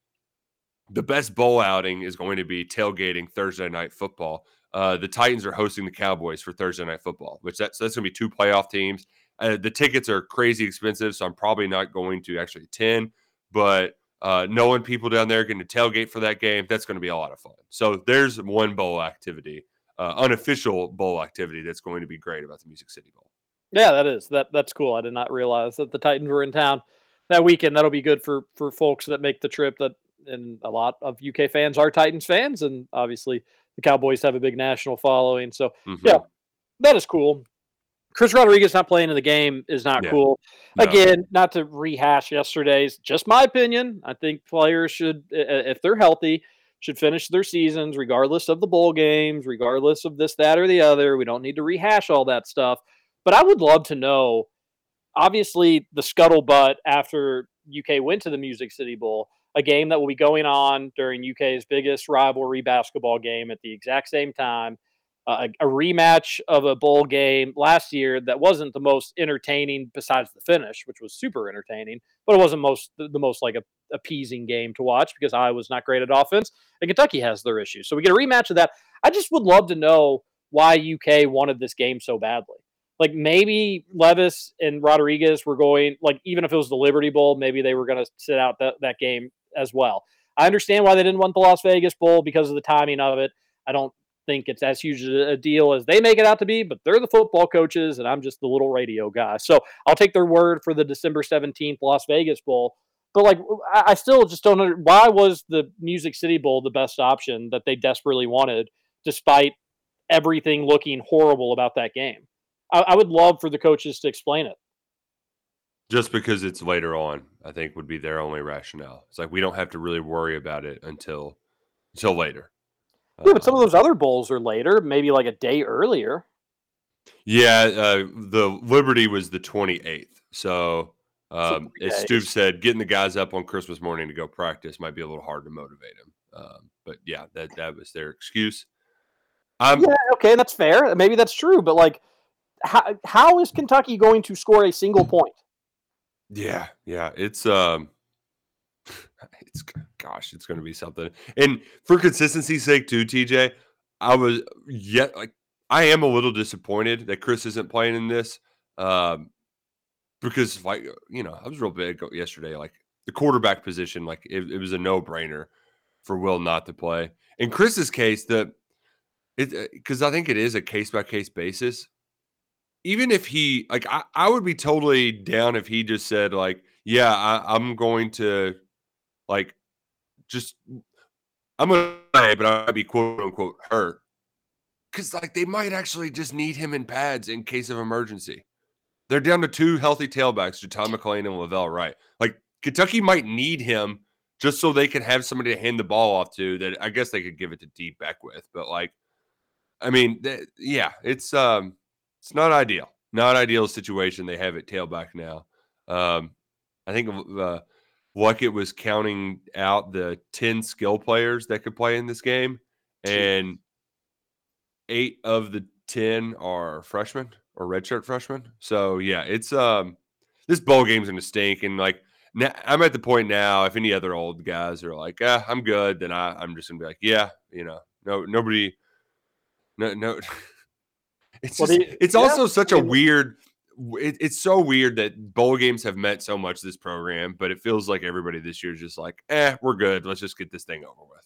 Speaker 2: the best bowl outing is going to be tailgating Thursday night football. Uh, the Titans are hosting the Cowboys for Thursday night football, which that's that's going to be two playoff teams. Uh, the tickets are crazy expensive, so I'm probably not going to actually attend. But uh, knowing people down there getting to tailgate for that game, that's going to be a lot of fun. So there's one bowl activity, uh, unofficial bowl activity that's going to be great about the Music City Bowl.
Speaker 1: Yeah, that is that that's cool. I did not realize that the Titans were in town that weekend. That'll be good for for folks that make the trip. That and a lot of UK fans are Titans fans, and obviously the Cowboys have a big national following. So
Speaker 2: Mhm.
Speaker 1: yeah, that is cool. Chris Rodriguez not playing in the game is not
Speaker 2: Yeah.
Speaker 1: cool.
Speaker 2: No.
Speaker 1: Again, not to rehash yesterday's, just my opinion. I think players should, if they're healthy, should finish their seasons regardless of the bowl games, regardless of this, that, or the other. We don't need to rehash all that stuff. But I would love to know. Obviously, the scuttlebutt after UK went to the Music City Bowl, a game that will be going on during UK's biggest rivalry basketball game at the exact same time uh, a, a rematch of a bowl game last year that wasn't the most entertaining besides the finish, which was super entertaining, but it wasn't most the, most like a, appeasing game to watch because Iowa's not great at offense and Kentucky has their issues. So we get a rematch of that. I just would love to know why UK wanted this game so badly. Like maybe Levis and Rodriguez were going like even if it was the Liberty Bowl, maybe they were going to sit out that, that game as well. I understand why they didn't want the Las Vegas Bowl because of the timing of it. I don't think it's as huge a deal as they make it out to be, but they're the football coaches and I'm just the little radio guy. So I'll take their word for the December 17th Las Vegas Bowl. But like, I I still just don't know why was the Music City Bowl the best option that they desperately wanted, despite everything looking horrible about that game. I, I would love for the coaches to explain it.
Speaker 2: Just because it's later on, I think would be their only rationale. It's like we don't have to really worry about it until until later.
Speaker 1: Yeah, but some of those other bowls are later, maybe like a day earlier.
Speaker 2: Yeah, uh, the Liberty was the 28th. So, um, as. Stoops said, getting the guys up on Christmas morning to go practice might be a little hard to motivate them. Um, but yeah, that that was their excuse. I'm
Speaker 1: yeah, okay, that's fair. Maybe that's true, but like, how how is Kentucky going to score a single point?
Speaker 2: Yeah, yeah, it's um, <laughs> it's gosh, it's going to be something. And for consistency's sake, too, TJ, I was yet like I am a little disappointed that Chris isn't playing in this, um, because like you know I was real big yesterday. Like the quarterback position, like it, it was a no brainer for Will not to play. In Chris's case, the it because I think it is a case by case basis. Even if he like I, I would be totally down if he just said like yeah I, i'm going to like just i'm gonna play but i might be quote unquote hurt. Because like they might actually just need him in pads in case of emergency. They're down to two healthy tailbacks Tom mcclain and La'Vell Wright. Like kentucky might need him just so they can have somebody to hand the ball off to that i guess they could give it to Dee Beckwith but like i mean th- yeah it's um it's not ideal. Not ideal situation they have it tailback now. Um, I think uh, Luckett was counting out the 10 skill players that could play in this game, and eight of the 10 are freshmen or redshirt freshmen. So, yeah, it's um, this bowl game's going to stink. And like, now, I'm at the point now, if any other old guys are like, ah, I'm good, then I, I'm just going to be like, yeah, you know, no, nobody, no, no. <laughs> It's
Speaker 1: Well,
Speaker 2: just, it's
Speaker 1: yeah,
Speaker 2: also such a weird. It, it's so weird that bowl games have meant so much this program, but it feels like everybody this year is just like, eh, we're good. Let's just get this thing over with.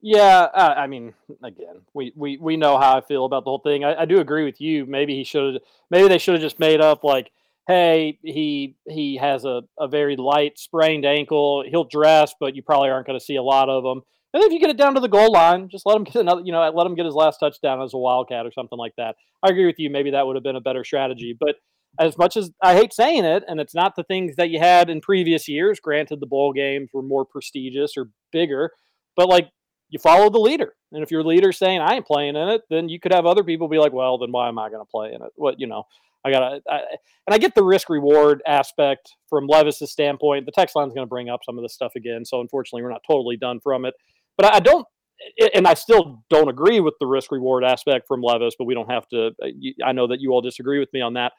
Speaker 1: Yeah, uh, I mean, again, we, we we know how I feel about the whole thing. I, I do agree with you. Maybe he should have. Maybe they should have just made up like, hey, he he has a, a very light sprained ankle. He'll dress, but you probably aren't going to see a lot of him. And if you get it down to the goal line, just let him get another. You know, let him get his last touchdown as a wildcat or something like that. I agree with you. Maybe that would have been a better strategy. But as much as I hate saying it, and it's not the things that you had in previous years. Granted, the bowl games were more prestigious or bigger, but like you follow the leader. And if your leader's saying I ain't playing in it, then you could have other people be like, well, then why am I going to play in it? What you know, I gotta. And I get the risk reward aspect from Levis's standpoint. The text line's going to bring up some of this stuff again, so unfortunately, we're not totally done from it. But I don't. And I still don't agree with the risk reward aspect from Levis, but we don't have to. uh, I know that you all disagree with me on that.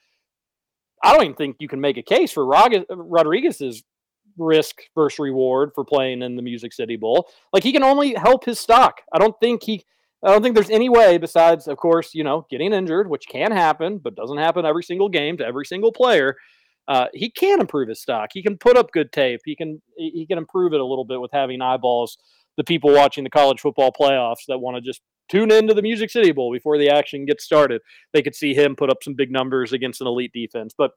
Speaker 1: I don't even think you can make a case for Rodriguez's risk versus reward for playing in the Music City Bowl. Like he can only help his stock. I don't think he I don't think there's any way besides of course, you know, getting injured, which can happen, but doesn't happen every single game to every single player. Uh, he can improve his stock. He can put up good tape. He can he can improve it a little bit with having eyeballs. The people watching the college football playoffs that want to just tune into the Music City Bowl before the action gets started. They could see him put up some big numbers against an elite defense. But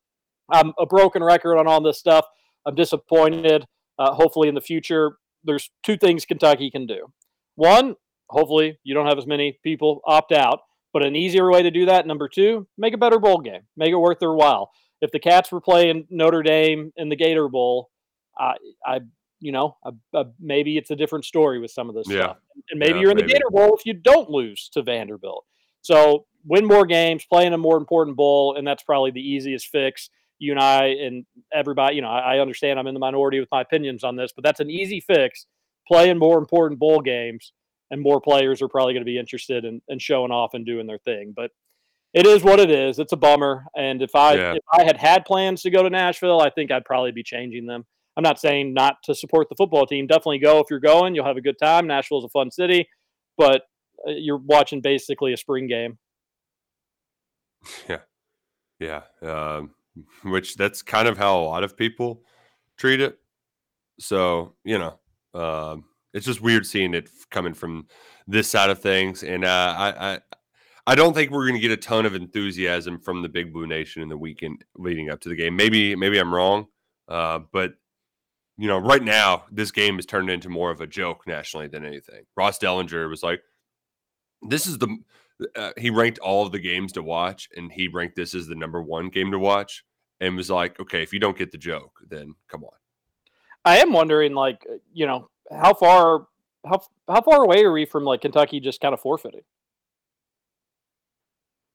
Speaker 1: I'm a broken record on all this stuff. I'm disappointed. Uh, hopefully, in the future, there's two things Kentucky can do. One, hopefully, you don't have as many people opt out, but an easier way to do that. Number two, make a better bowl game, make it worth their while. If the Cats were playing Notre Dame in the Gator Bowl, I, I, you know, I, I, maybe it's a different story with some of this
Speaker 2: Yeah.
Speaker 1: stuff. And maybe
Speaker 2: Yeah,
Speaker 1: you're in the. Gator Bowl if you don't lose to Vanderbilt. So win more games, play in a more important bowl, and that's probably the easiest fix. You and I and everybody, you know, I, I understand I'm in the minority with my opinions on this, but that's an easy fix. Play in more important bowl games, and more players are probably going to be interested in, in showing off and doing their thing. But it is what it is. It's a bummer. And if I
Speaker 2: Yeah.
Speaker 1: if I had had plans to go to Nashville, I think I'd probably be changing them. I'm not saying not to support the football team. Definitely go if you're going. You'll have a good time. Nashville's a fun city, but uh, you're watching basically a spring game.
Speaker 2: Yeah. Yeah. Um, which that's kind of how a lot of people treat it. So, you know, um, it's just weird seeing it coming from this side of things. And uh, I, I, I don't think we're going to get a ton of enthusiasm from the Big Blue Nation in the weekend leading up to the game. Maybe, maybe I'm wrong, uh, but you know, right now this game has turned into more of a joke nationally than anything. Ross Dellenger was like, "This is the." Uh, he ranked all of the games to watch, and he ranked this as the number one game to watch, and was like, "Okay, if you don't get the joke, then come on."
Speaker 1: I am wondering, like, uh, you know, how far how how far away are we from like Kentucky just kind of forfeiting?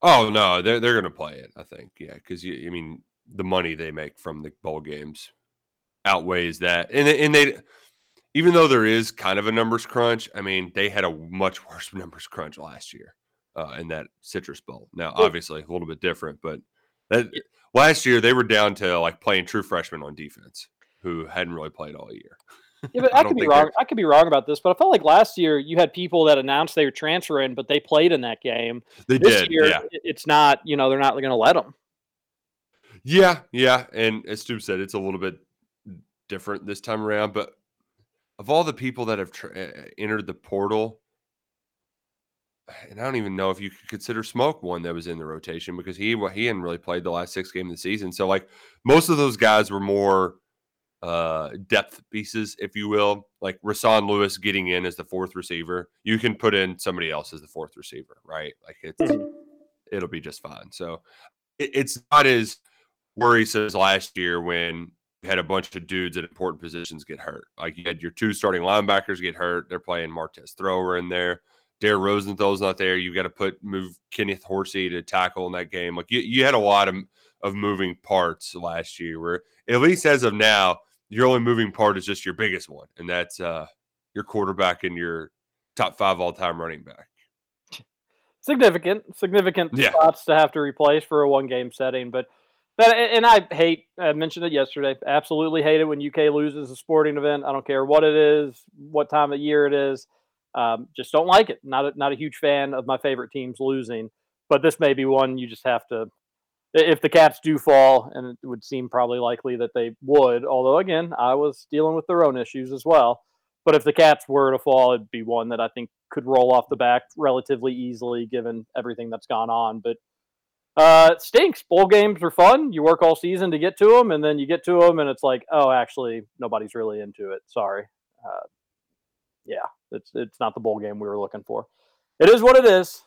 Speaker 2: Oh no, they're they're gonna play it. I think, yeah, because you, I mean, the money they make from the bowl games outweighs that, and they- and they, even though there is kind of a numbers crunch, I mean, they had a much <laughs> worse numbers crunch last year uh, in that Citrus Bowl. Now, obviously, a little bit different, but that last year they were down to like playing true freshmen on defense who hadn't really played all year. <laughs>
Speaker 1: Yeah, but
Speaker 2: I
Speaker 1: I, could be
Speaker 2: think they're-
Speaker 1: wrong. I could be wrong about this, but I felt like last year you had people that announced they were transferring, but they played in that game.
Speaker 2: They
Speaker 1: this
Speaker 2: did,
Speaker 1: year,
Speaker 2: yeah.
Speaker 1: it's not. You know, they're not going to let them.
Speaker 2: Yeah, yeah, and as Stoops said, it's a little bit different this time around. But of all the people that have tra- uh, entered the portal, and I don't even know if you could consider Smoke one that was in the rotation because he wa- he hadn't really played the last six games of the season. So like most of those guys were more uh depth pieces, if you will. Like Rahsaan Lewis getting in as the fourth receiver. You can put in somebody else as the fourth receiver, right? Like it's it'll be just fine. So it, it's not as worrisome as last year when had a bunch of dudes at important positions get hurt. Like you had your two starting linebackers get hurt. They're playing Martez Thrower in there. Dare Rosenthal's not there. You've got to put move Kenneth Horsey to tackle in that game. Like you, you had a lot of of moving parts last year. Where at least as of now, your only moving part is just your biggest one, and that's uh your quarterback and your top five all time running back.
Speaker 1: significant, significant
Speaker 2: Yeah.
Speaker 1: spots to have to replace for a one game setting. But that, and I hate, I mentioned it yesterday. Absolutely hate it when UK loses a sporting event. I don't care what it is, what time of year it is. Um, just don't like it. Not a, not a huge fan of my favorite teams losing. But this may be one you just have to. If the Cats do fall, and it would seem probably likely that they would, although again, Iowa's dealing with their own issues as well. But if the Cats were to fall, it'd be one that I think could roll off the back relatively easily, given everything that's gone on. But uh, it stinks. Bowl games are fun. You work all season to get to them, and then you get to them, and it's like, oh, actually, nobody's really into it. Sorry. Uh, yeah, it's it's not the bowl game we were looking for. It is what it is.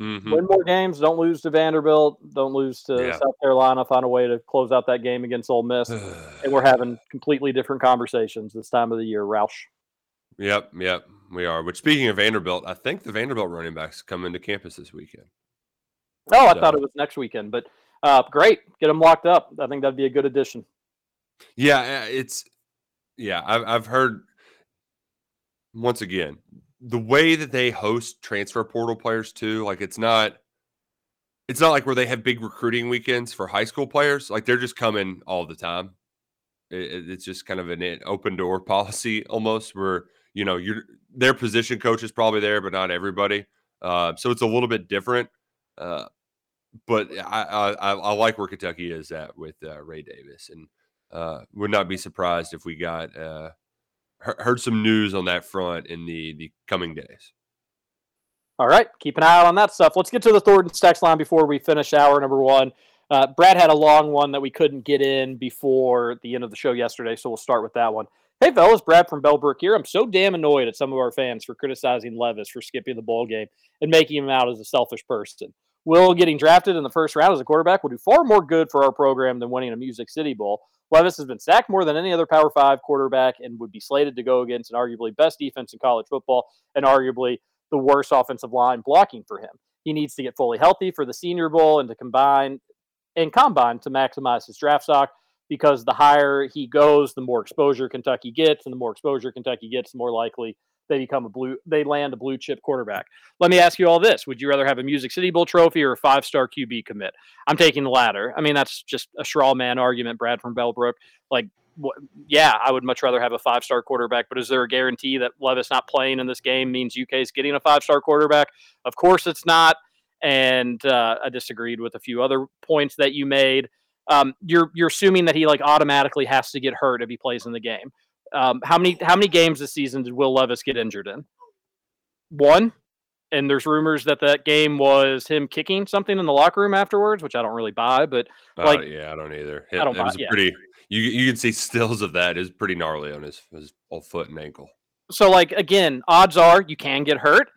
Speaker 2: Mhm.
Speaker 1: Win more games. Don't lose to Vanderbilt. Don't lose to
Speaker 2: Yeah.
Speaker 1: South Carolina. Find a way to close out that game against Ole Miss. <sighs> and we're having completely different conversations this time of the year, Roush.
Speaker 2: Yep, yep, we are. But speaking of Vanderbilt, I think the Vanderbilt running backs come into campus this weekend.
Speaker 1: Oh, I thought it was next weekend, but uh, great. Get them locked up. I think that'd be a good addition.
Speaker 2: Yeah, uh, it's yeah. I've I've heard once again the way that they host transfer portal players too. Like it's not it's not like where they have big recruiting weekends for high school players. Like they're just coming all the time. It- it- it's just kind of an open door <laughs> policy almost, where you know you're their position coach is probably there, but not everybody. Uh, so it's a little bit different. Uh, but I, I I like where Kentucky is at with uh, Ray Davis, and uh, would not be surprised if we got uh, heard some news on that front in the the coming days.
Speaker 1: All right, keep an eye out on that stuff. Let's get to the Thornton text line before we finish hour number one. Uh, Brad had a long one that we couldn't get in before the end of the show yesterday, so we'll start with that one. Hey, fellas, Brad from Bellbrook here. I'm so damn annoyed at some of our fans for criticizing Levis for skipping the bowl game and making him out as a selfish person. Will getting drafted in the first round as a quarterback will do far more good for our program than winning a Music City Bowl. Levis has been sacked more than any other Power Five quarterback and would be slated to go against an arguably best defense in college football and arguably the worst offensive line blocking for him. He needs to get fully healthy for the Senior Bowl and to combine and combine to maximize his draft stock because the higher he goes, the more exposure Kentucky gets, and the more exposure Kentucky gets, the more likely they become a blue they land a blue chip quarterback. Let me ask you all this. Would you rather have a Music City Bowl trophy or a five star QB commit? I'm taking the latter. I mean, that's just a straw man argument, Brad from Bellbrook. Like yeah, I would much rather have a five star quarterback, but is there a guarantee that Levis not playing in this game means UK is getting a five star quarterback? Of course it's not. And uh, I disagreed with a few other points that you made. Um, you're you're assuming that he like automatically has to get hurt if he plays in the game. Um, how many how many games this season did Will Levis get injured in? One. And there's rumors that that game was him kicking something in the locker room afterwards, which I don't really buy. But like,
Speaker 2: uh, yeah, I don't either. It,
Speaker 1: I don't
Speaker 2: it
Speaker 1: buy-
Speaker 2: was
Speaker 1: yeah.
Speaker 2: pretty. You you can see stills of that is pretty gnarly on his his old foot and ankle.
Speaker 1: so like again, odds are you can get hurt,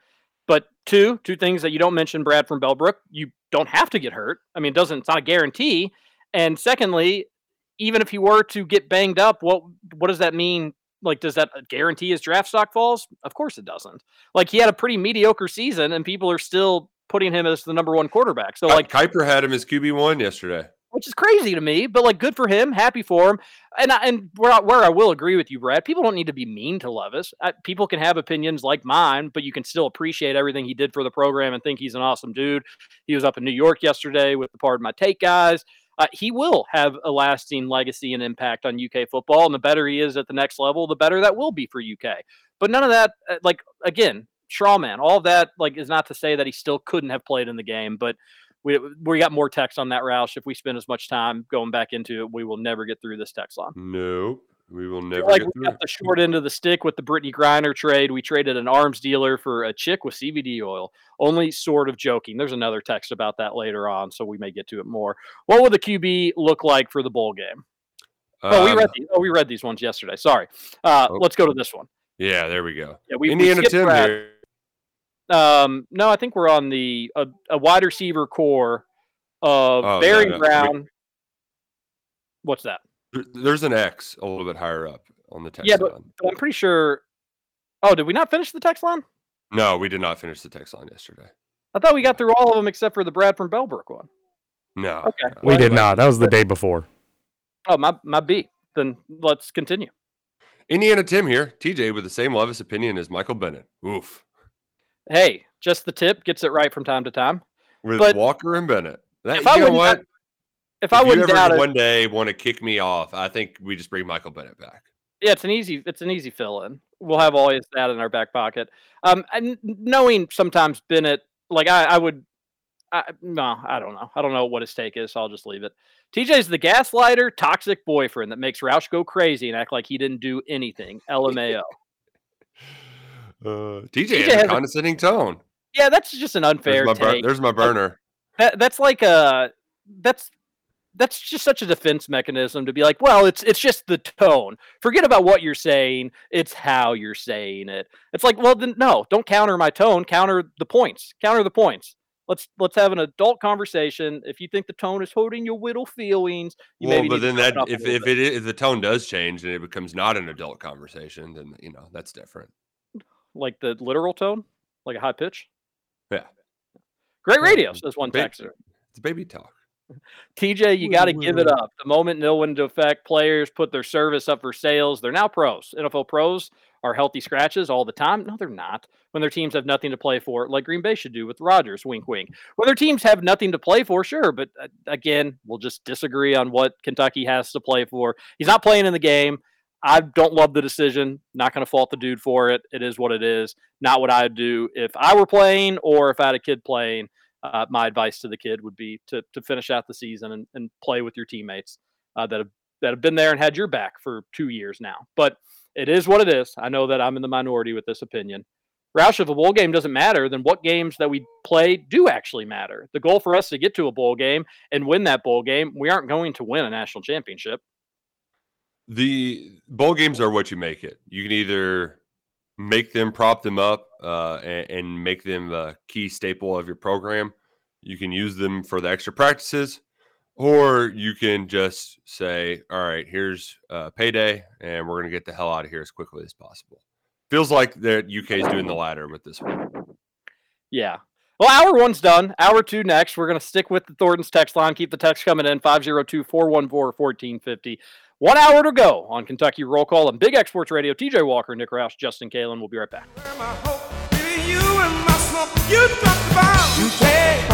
Speaker 1: but two two things that you don't mention, Brad from Bellbrook, you don't have to get hurt. I mean, it doesn't it's not a guarantee. And secondly, even if he were to get banged up, what what does that mean? Like, does that guarantee his draft stock falls? Of course it doesn't. Like he had a pretty mediocre season, and people are still putting him as the number one quarterback. So like
Speaker 2: Kiper had him as QB one yesterday.
Speaker 1: which is crazy to me, but like good for him, happy for him. And I, and where I, where I will agree with you, Brad, people don't need to be mean to Levis. Uh, people can have opinions like mine, but you can still appreciate everything he did for the program and think he's an awesome dude. He was up in New York yesterday with the Pardon My Take guys. Uh, he will have a lasting legacy and impact on UK football, and the better he is at the next level, the better that will be for UK. But none of that, uh, like again, Strawman, all that, like, is not to say that he still couldn't have played in the game, but we we got more text on that Roush. If we spend as much time going back into it, we will never get through this text line.
Speaker 2: Nope. We will never
Speaker 1: like
Speaker 2: get
Speaker 1: we got the short end of the stick with the Brittney Griner trade. We traded an arms dealer for a chick with CBD oil. Only sort of joking. There's another text about that later on, so we may get to it more. What will the QB look like for the bowl game? oh, we
Speaker 2: Um,
Speaker 1: read these. Oh, we read these ones yesterday. Sorry. Uh,
Speaker 2: Oh.
Speaker 1: let's go to this one.
Speaker 2: Yeah, there we go.
Speaker 1: Yeah, we, we
Speaker 2: Indiana
Speaker 1: skipped
Speaker 2: Tim
Speaker 1: Brad.
Speaker 2: here.
Speaker 1: Um, no, I think we're on the a, a wide receiver core of
Speaker 2: Oh,
Speaker 1: Barry
Speaker 2: no, we-
Speaker 1: Brown. What's that?
Speaker 2: There- There's an X a little bit higher up on the text
Speaker 1: yeah, but,
Speaker 2: line.
Speaker 1: but I'm pretty sure. Oh, did we not finish the text line?
Speaker 2: No, we did not finish the text line yesterday.
Speaker 1: I thought we got through all of them except for the Brad from Bellbrook one.
Speaker 2: No.
Speaker 1: Okay.
Speaker 3: We did not. That was the day before.
Speaker 1: Oh, my my B. Then let's continue.
Speaker 2: Indiana Tim here. TJ with the same Levis opinion as Michael Bennett. Oof.
Speaker 1: Hey, just the tip gets it right from time to time.
Speaker 2: With
Speaker 1: But
Speaker 2: Walker and Bennett. That,
Speaker 1: if I
Speaker 2: you know
Speaker 1: wouldn't
Speaker 2: what?
Speaker 1: doubt- If I wouldn't doubt it,
Speaker 2: one day want to kick me off, I think we just bring Michael Bennett back.
Speaker 1: yeah, it's an easy it's an easy fill in. We'll have always that in our back pocket. Um, and knowing sometimes Bennett, like I, I would, I, no, I don't know. I don't know what his take is, so I'll just leave it. TJ's the gaslighter, toxic boyfriend that makes Roush go crazy and act like he didn't do anything. LMAO. <laughs>
Speaker 2: Uh, TJ,
Speaker 1: TJ
Speaker 2: has
Speaker 1: has
Speaker 2: a
Speaker 1: a-
Speaker 2: condescending tone.
Speaker 1: yeah, that's just an unfair
Speaker 2: There's my, bur-
Speaker 1: take.
Speaker 2: there's my burner.
Speaker 1: that that's like a that's that's just such a defense mechanism to be like, well, it's it's just the tone. Forget about what you're saying. It's how you're saying it. It's like, well, then no, don't counter my tone. Counter the points. Counter the points. Let's let's have an adult conversation. If you think the tone is hurting your little feelings, you
Speaker 2: well, but
Speaker 1: need
Speaker 2: then that if if
Speaker 1: bit.
Speaker 2: it is, if the tone does change and it becomes not an adult conversation, then you know that's different.
Speaker 1: like the literal tone, like a high pitch.
Speaker 2: Yeah,
Speaker 1: Great radio, says one
Speaker 2: Ba-
Speaker 1: texter.
Speaker 2: it's baby talk.
Speaker 1: TJ, you got to give it up. The moment no one to affect players put their service up for sales, they're now pros. NFL pros are healthy scratches all the time. No, they're not. When their teams have nothing to play for, like Green Bay should do with Rodgers, wink, wink. When their teams have nothing to play for, sure. But uh, again, we'll just disagree on what Kentucky has to play for. He's not playing in the game. I don't love the decision. Not going to fault the dude for it. It is what it is. Not what I'd do if I were playing or if I had a kid playing uh, my advice to the kid would be to, to finish out the season and, and play with your teammates uh, that have that have been there and had your back for two years now. But it is what it is. I know that I'm in the minority with this opinion. Roush, if a bowl game doesn't matter, then what games that we play do actually matter. The goal for us to get to a bowl game and win that bowl game, we aren't going to win a national championship.
Speaker 2: The bowl games are what you make it. You can either make them, prop them up, uh, and, and make them a key staple of your program. You can use them for the extra practices, or you can just say, "All right, here's uh, payday, and we're going to get the hell out of here as quickly as possible." Feels like that UK is doing the latter with this one.
Speaker 1: Yeah. Well, hour one's done. Hour two next. We're going to stick with the Thornton's text line. Keep the text coming in 502 414 1450. One hour to go on Kentucky Roll Call and Big X Sports Radio. TJ Walker, Nick Roush, Justin Kalen. We'll be right back.
Speaker 4: You and my slump, you talked about. You take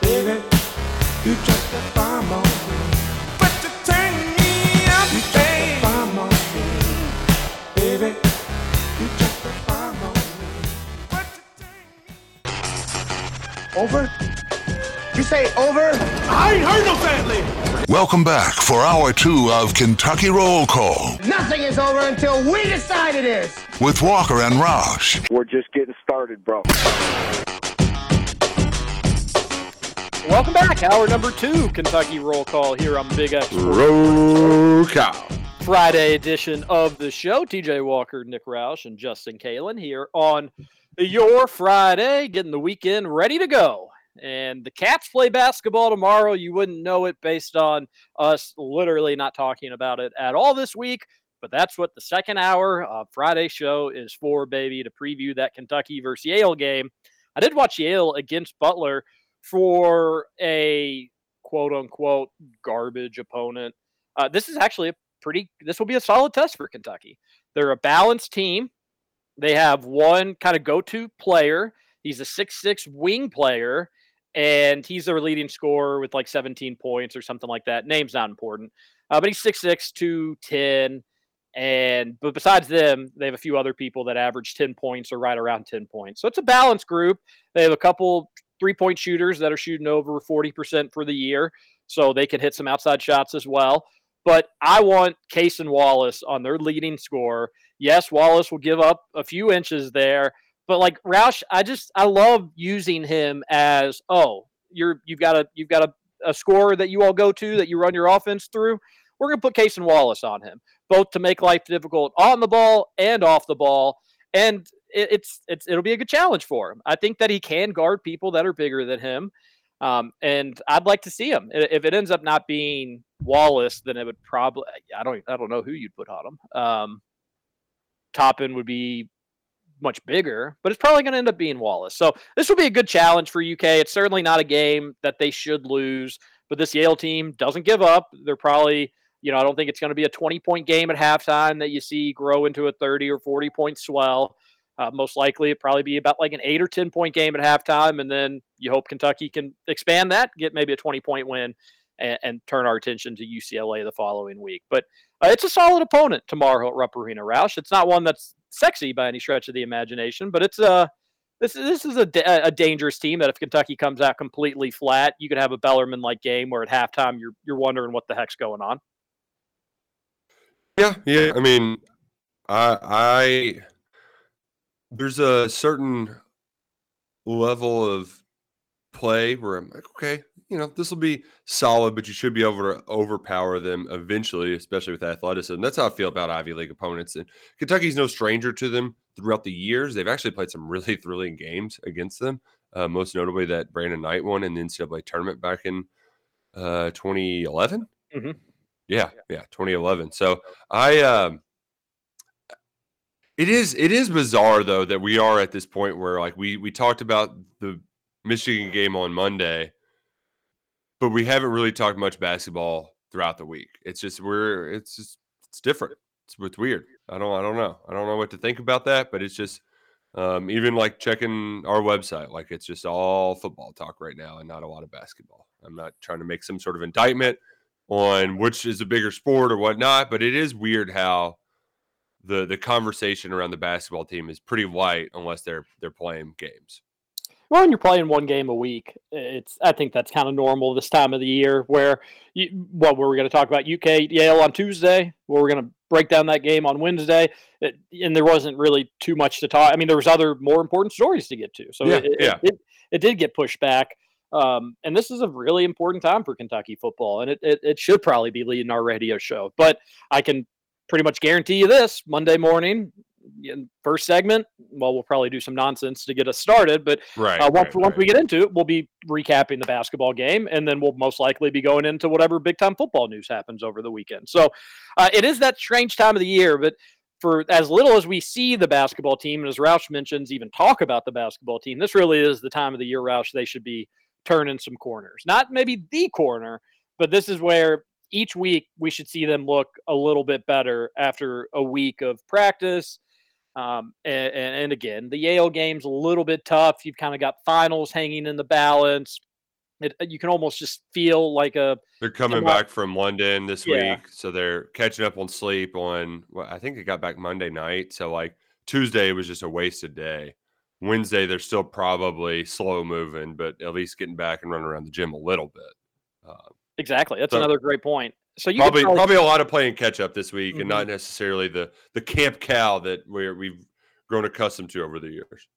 Speaker 4: baby. You just the farm on But you turn me up, you take farm on baby. You just the farm on
Speaker 7: Over? You say over? I ain't heard no family.
Speaker 8: Welcome back for hour two of Kentucky Roll Call
Speaker 7: Nothing is over until we decide it is.
Speaker 8: with Walker and Roush.
Speaker 9: We're just getting started, bro.
Speaker 1: Welcome back. Hour number two, Kentucky Roll Call here on Big X.
Speaker 2: Roll Call.
Speaker 1: Friday edition of the show. TJ Walker, Nick Roush, and Justin Kalen here on your Friday, getting the weekend ready to go. And the Cats play basketball tomorrow. You wouldn't know it based on us literally not talking about it at all this week. But that's what the second hour of Friday show is for, baby, to preview that Kentucky versus Yale game. I did watch Yale against Butler for a quote unquote garbage opponent. Uh, this is actually a pretty, this will be a solid test for Kentucky. They're a balanced team. They have one kind of go to player. He's a six-six wing player, and he's their leading scorer with like 17 points or something like that. Name's not important, uh, but he's 6'6, 210. And but besides them, they have a few other people that average 10 points or right around 10 points. So it's a balanced group. They have a couple three point shooters that are shooting over 40% for the year. So they can hit some outside shots as well. but I want Cason Wallace on their leading score. Yes, Wallace will give up a few inches there, but like Roush, I just I love using him as oh, you're you've got a you've got a, a scorer that you all go to that you run your offense through. We're gonna put Cason Wallace on him, both to make life difficult on the ball and off the ball. And it, it's it's it'll be a good challenge for him. I think that he can guard people that are bigger than him. Um, and I'd like to see him. If it ends up not being Wallace, then it would probably I don't I don't know who you'd put on him. Um, Toppin would be much bigger, but it's probably going to end up being Wallace. So this will be a good challenge for UK. It's certainly not a game that they should lose, but this Yale team doesn't give up. They're probably, you know, I don't think it's going to be a 20 point game at halftime that you see grow into a 30 or 40 point swell. Uh, most likely, it'd probably be about like an eight or 10 point game at halftime. And then you hope Kentucky can expand that, get maybe a 20 point win, and, and turn our attention to UCLA the following week. But uh, it's a solid opponent tomorrow at Rupp Arena, Roush. It's not one that's sexy by any stretch of the imagination, but it's a this this is a, a dangerous team that if Kentucky comes out completely flat, you could have a Bellarmine like game where at halftime you're you're wondering what the heck's going on.
Speaker 2: Yeah, yeah. I mean, I I there's a certain level of play where I'm like, okay, you know, this will be solid, but you should be able to overpower them eventually, especially with athleticism. That's how I feel about Ivy League opponents. And Kentucky's no stranger to them throughout the years. They've actually played some really <laughs> thrilling games against them. Uh, most notably that Brandon Knight one in the NCAA tournament back in uh, 2011.
Speaker 1: Mm-hmm.
Speaker 2: Yeah, yeah, 2011. So I um it is it is bizarre though that we are at this point where like we we talked about the Michigan game on Monday, but we haven't really talked much basketball throughout the week. It's just we're it's just it's different. It's, it's weird. I don't I don't know. I don't know what to think about that, but it's just um, even like checking our website, like it's just all football talk right now and not a lot of basketball. I'm not trying to make some sort of indictment on which is a bigger sport or whatnot, but it is weird how the the conversation around the basketball team is pretty light unless they're they're playing games.
Speaker 1: Well, when you're playing one game a week, it's I think that's kind of normal this time of the year. Where you, what were we going to talk about? UK Yale on Tuesday. Where we're going to break down that game on Wednesday, it, and there wasn't really too much to talk. I mean, there was other more important stories to get to, so
Speaker 2: Yeah,
Speaker 1: it, it-
Speaker 2: yeah.
Speaker 1: it, it did get pushed back. Um, and this is a really important time for Kentucky football, and it, it, it should probably be leading our radio show. But I can pretty much guarantee you this Monday morning, in first segment. Well, we'll probably do some nonsense to get us started, but
Speaker 2: Right,
Speaker 1: uh, once
Speaker 2: right,
Speaker 1: once we get into it, we'll be recapping the basketball game, and then we'll most likely be going into whatever big time football news happens over the weekend. So uh, it is that strange time of the year, but for as little as we see the basketball team, and as Roush mentions, even talk about the basketball team, this really is the time of the year, Roush, they should be turning some corners. Not maybe the corner, but this is where each week we should see them look a little bit better after a week of practice. Um, and, and, again, the Yale game's a little bit tough. You've kind of got finals hanging in the balance. It, you can almost just feel like a
Speaker 2: They're coming
Speaker 1: somewhat-
Speaker 2: back from London this
Speaker 1: Yeah.
Speaker 2: week, so they're catching up on sleep on. Well, I think they got back Monday night, so like Tuesday was just a wasted day. Wednesday they're still probably slow moving, but at least getting back and running around the gym a little bit. Uh,
Speaker 1: exactly. That's
Speaker 2: So-
Speaker 1: another great point. So you could
Speaker 2: probably probably a lot of playing catch up this week, and mm-hmm.
Speaker 1: not
Speaker 2: necessarily the the Camp Cal that we're we've grown accustomed to over the years.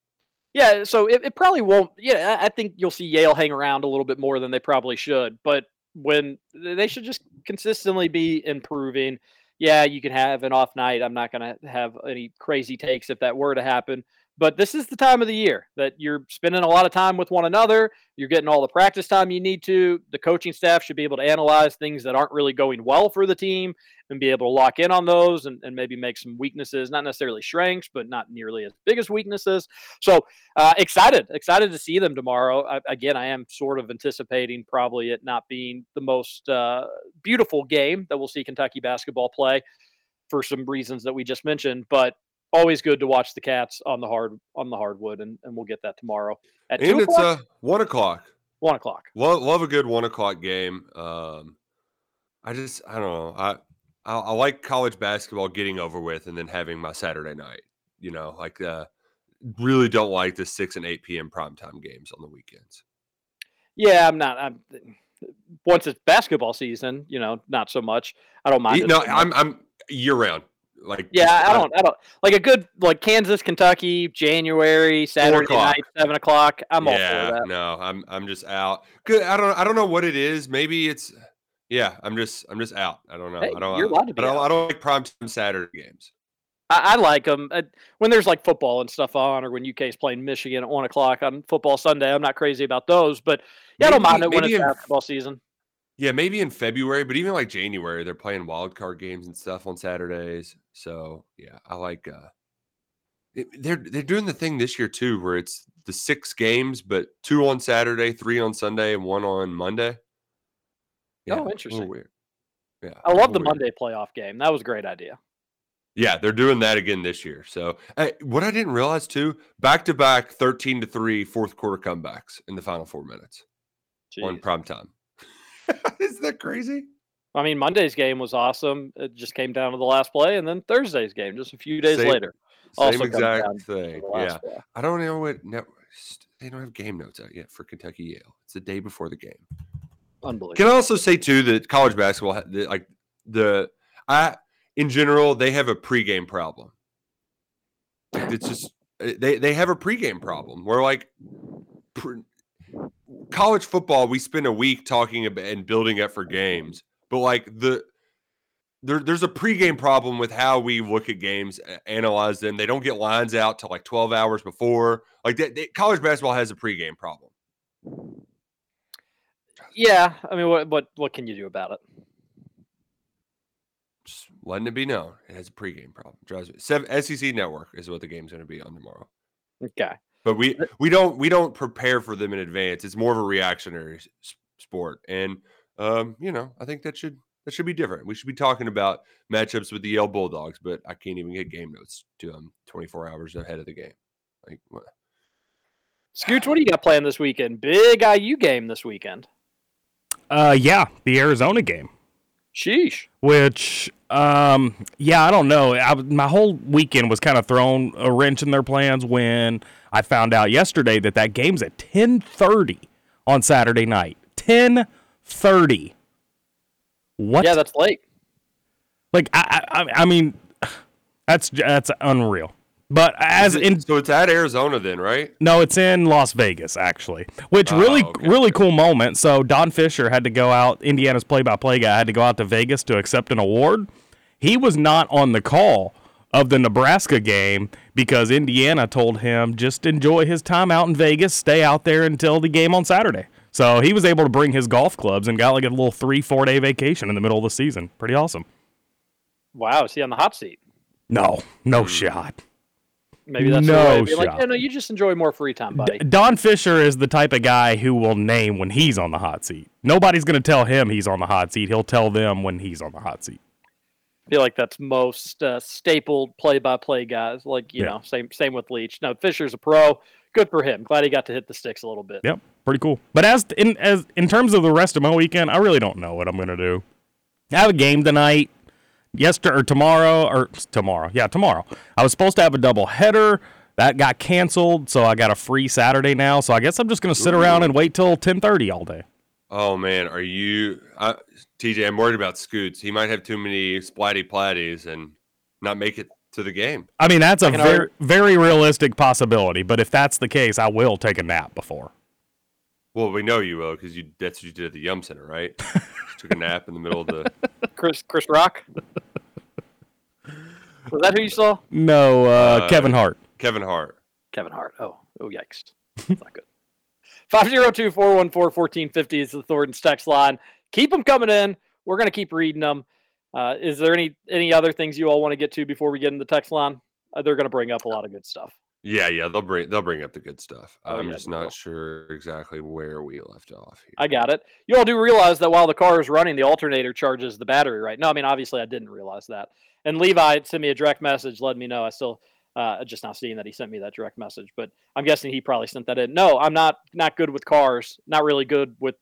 Speaker 1: Yeah, so it, it probably won't. Yeah, I I think you'll see Yale hang around a little bit more than they probably should. But when they should just consistently be improving. Yeah, you can have an off night. I'm not going to have any crazy takes if that were to happen. But this is the time of the year that you're spending a lot of time with one another. You're getting all the practice time you need to. The coaching staff should be able to analyze things that aren't really going well for the team and be able to lock in on those and, and maybe make some weaknesses, not necessarily strengths, but not nearly as big as weaknesses. So uh, excited, excited to see them tomorrow. I, again, I am sort of anticipating probably it not being the most uh, beautiful game that we'll see Kentucky basketball play for some reasons that we just mentioned, but always good to watch the cats on the hard on the hardwood, and, and we'll get that tomorrow at two
Speaker 2: And it's
Speaker 1: o'clock.
Speaker 2: uh one o'clock.
Speaker 1: One o'clock.
Speaker 2: Love love a good one o'clock game. Um, I just I don't know. I, I I like college basketball getting over with and then having my Saturday night. You know, like uh, really don't like the six and eight p.m. primetime games on the weekends.
Speaker 1: Yeah, I'm not. I'm once it's basketball season, you know, not so much. I don't mind.
Speaker 2: You- no. I'm I'm year round. Like
Speaker 1: Yeah, I don't. I don't like a good like Kansas, Kentucky, January, Saturday night, seven o'clock. I'm all for that.
Speaker 2: no, I'm I'm just out. Good. I don't I don't know what it is. Maybe it's yeah. I'm just I'm just out. I don't know.
Speaker 1: Hey,
Speaker 2: I don't.
Speaker 1: you're allowed to be
Speaker 2: I don't.
Speaker 1: out.
Speaker 2: I don't like prime time Saturday games.
Speaker 1: I, I like them uh, when there's like football and stuff on, or when UK's playing Michigan at one o'clock on football Sunday. I'm not crazy about those, but yeah, I don't mind it when
Speaker 2: maybe
Speaker 1: it's
Speaker 2: in-
Speaker 1: basketball season.
Speaker 2: Yeah, maybe in February, but even like January, they're playing wild card games and stuff on Saturdays. So yeah, I like. uh it- They're they're doing the thing this year too, where it's the six games, but two on Saturday, three on Sunday, and one on Monday. Yeah,
Speaker 1: oh, interesting.
Speaker 2: weird. Yeah,
Speaker 1: I love the
Speaker 2: weird.
Speaker 1: Monday playoff game. That was a great idea.
Speaker 2: Yeah, they're doing that again this year. So, hey, what I didn't realize too, back to back 13 to 3 fourth quarter comebacks in the final four minutes on
Speaker 1: Jeez.
Speaker 2: prime time. <laughs> Isn't that crazy?
Speaker 1: I mean, Monday's game was awesome. It just came down to the last play, and then Thursday's game just a few days
Speaker 2: Same-
Speaker 1: later.
Speaker 2: Same
Speaker 1: also comes down
Speaker 2: exact thing. Yeah.
Speaker 1: play.
Speaker 2: I don't know what net, they don't have game notes out yet for Kentucky Yale. It's the day before the game.
Speaker 1: Unbelievable.
Speaker 2: Can I also say too that college basketball, like the I in general, they have a pregame problem. It's just uh, they they have a pregame problem where like pre, college football, we spend a week talking about and building up for games, but like the there, there's a pregame problem with how we look at games, analyze them. They don't get lines out till like 12 hours before. Like that, they, college basketball has a pregame problem.
Speaker 1: Yeah, I mean, what what what can you do about it?
Speaker 2: Just letting it be known, it has a pregame problem. Drives me. Seven, SEC Network is what the game's going to be on tomorrow.
Speaker 1: Okay.
Speaker 2: But we we don't we don't prepare for them in advance. It's more of a reactionary s- sport, and um, you know, I think that should that should be different. We should be talking about matchups with the Yale Bulldogs, but I can't even get game notes to them 24 hours ahead of the game. Like, what?
Speaker 1: Scooch, what do you got playing this weekend? Big IU game this weekend.
Speaker 3: Uh, yeah, the Arizona game.
Speaker 1: Sheesh.
Speaker 3: Which, um, yeah, I don't know. I, my whole weekend was kind of thrown a wrench in their plans when I found out yesterday that that game's at ten thirty on Saturday night. Ten thirty. What?
Speaker 1: Yeah, that's late.
Speaker 3: Like, I, I, I- I mean, that's that's unreal. But as
Speaker 2: it-
Speaker 3: in
Speaker 2: so it's at Arizona then, right?
Speaker 3: no, it's in Las Vegas actually, which
Speaker 2: Oh,
Speaker 3: really
Speaker 2: okay,
Speaker 3: really cool moment. So Don Fischer had to go out. Indiana's play-by-play guy had to go out to Vegas to accept an award. He was not on the call of the Nebraska game because Indiana told him just enjoy his time out in Vegas, stay out there until the game on Saturday. So he was able to bring his golf clubs and got like a little three four day vacation in the middle of the season. Pretty awesome.
Speaker 1: Wow, is he on the hot seat?
Speaker 3: No,
Speaker 2: Hmm.
Speaker 3: no shot.
Speaker 1: Maybe that's the
Speaker 3: No
Speaker 1: being like,
Speaker 3: shot.
Speaker 1: yeah, no, you just enjoy more free time, buddy.
Speaker 3: Don Fischer is the type of guy who will name when he's on the hot seat. Nobody's going to tell him he's on the hot seat. He'll tell them when he's on the hot seat.
Speaker 1: I feel like that's most uh, stapled play-by-play guys. Like you
Speaker 3: Yeah.
Speaker 1: know, same same with Leach. No, Fischer's a pro. Good for him. Glad he got to hit the sticks a little bit.
Speaker 3: Yep, pretty cool. But as in as in terms of the rest of my weekend, I really don't know what I'm going to do. I have a game tonight, yesterday or tomorrow or tomorrow. Yeah, tomorrow. I was supposed to have a double header. That got canceled, so I got a free Saturday now. So I guess I'm just going to sit around and wait till 10:30 all day.
Speaker 2: Oh man, are you I, TJ? I'm worried about Scoots. He might have too many splatty platties and not make it to the game.
Speaker 3: I mean, that's a
Speaker 1: I can
Speaker 3: very
Speaker 1: already-
Speaker 3: very realistic possibility. But if that's the case, I will take a nap before.
Speaker 2: Well, we know you will because you that's what you did at the Yum Center, right? Just took a nap in the middle of the. <laughs>
Speaker 1: Chris Chris Rock. Was that who you saw?
Speaker 3: No, uh,
Speaker 2: Uh,
Speaker 3: Kevin Hart.
Speaker 2: Kevin Hart.
Speaker 1: Kevin Hart. Oh, oh, yikes. That's not good. 502 414 1450 is the Thornton's text line. Keep them coming in. We're going to keep reading them. Uh, is there any any other things you all want to get to before we get in the text line? Uh, they're going to bring up a lot of good stuff.
Speaker 2: Yeah, yeah, they'll bring they'll bring up the good stuff.
Speaker 1: Oh,
Speaker 2: I'm
Speaker 1: yeah,
Speaker 2: just
Speaker 1: they will.
Speaker 2: not sure exactly where we left off here.
Speaker 1: I got it. You all do realize that while the car is running, the alternator charges the battery, right? No, I mean obviously I didn't realize that. And Levi sent me a direct message, letting me know. I still uh, just not seeing that he sent me that direct message, but I'm guessing he probably sent that in. No, I'm not not good with cars. Not really good with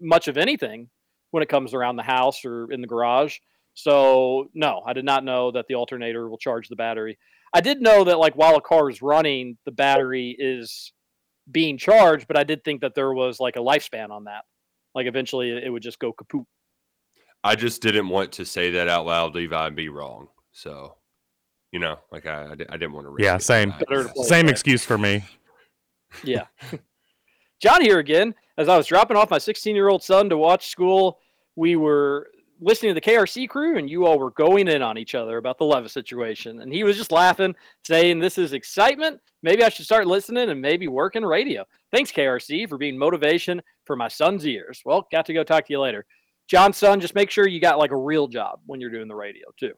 Speaker 1: much of anything when it comes around the house or in the garage. So no, I did not know that the alternator will charge the battery. I did know that like while a car is running, the battery is being charged, but I did think that there was like a lifespan on that. Like eventually it would just go kaput.
Speaker 2: I just didn't want to say that out loud, Levi, and be wrong. So, you know, like I, I, I didn't want to. Risk
Speaker 3: Yeah, same.
Speaker 1: Better
Speaker 3: Same excuse for me.
Speaker 1: Yeah. <laughs> John here again. As I was dropping off my 16 year old son to watch school, we were listening to the KRC crew, and you all were going in on each other about the Levis situation. And he was just laughing, saying, This is excitement. Maybe I should start listening and maybe work in radio. Thanks, KRC, for being motivation for my son's ears. Well, got to go talk to you later. John's son, just make sure you got like a real job when you're doing the radio, too.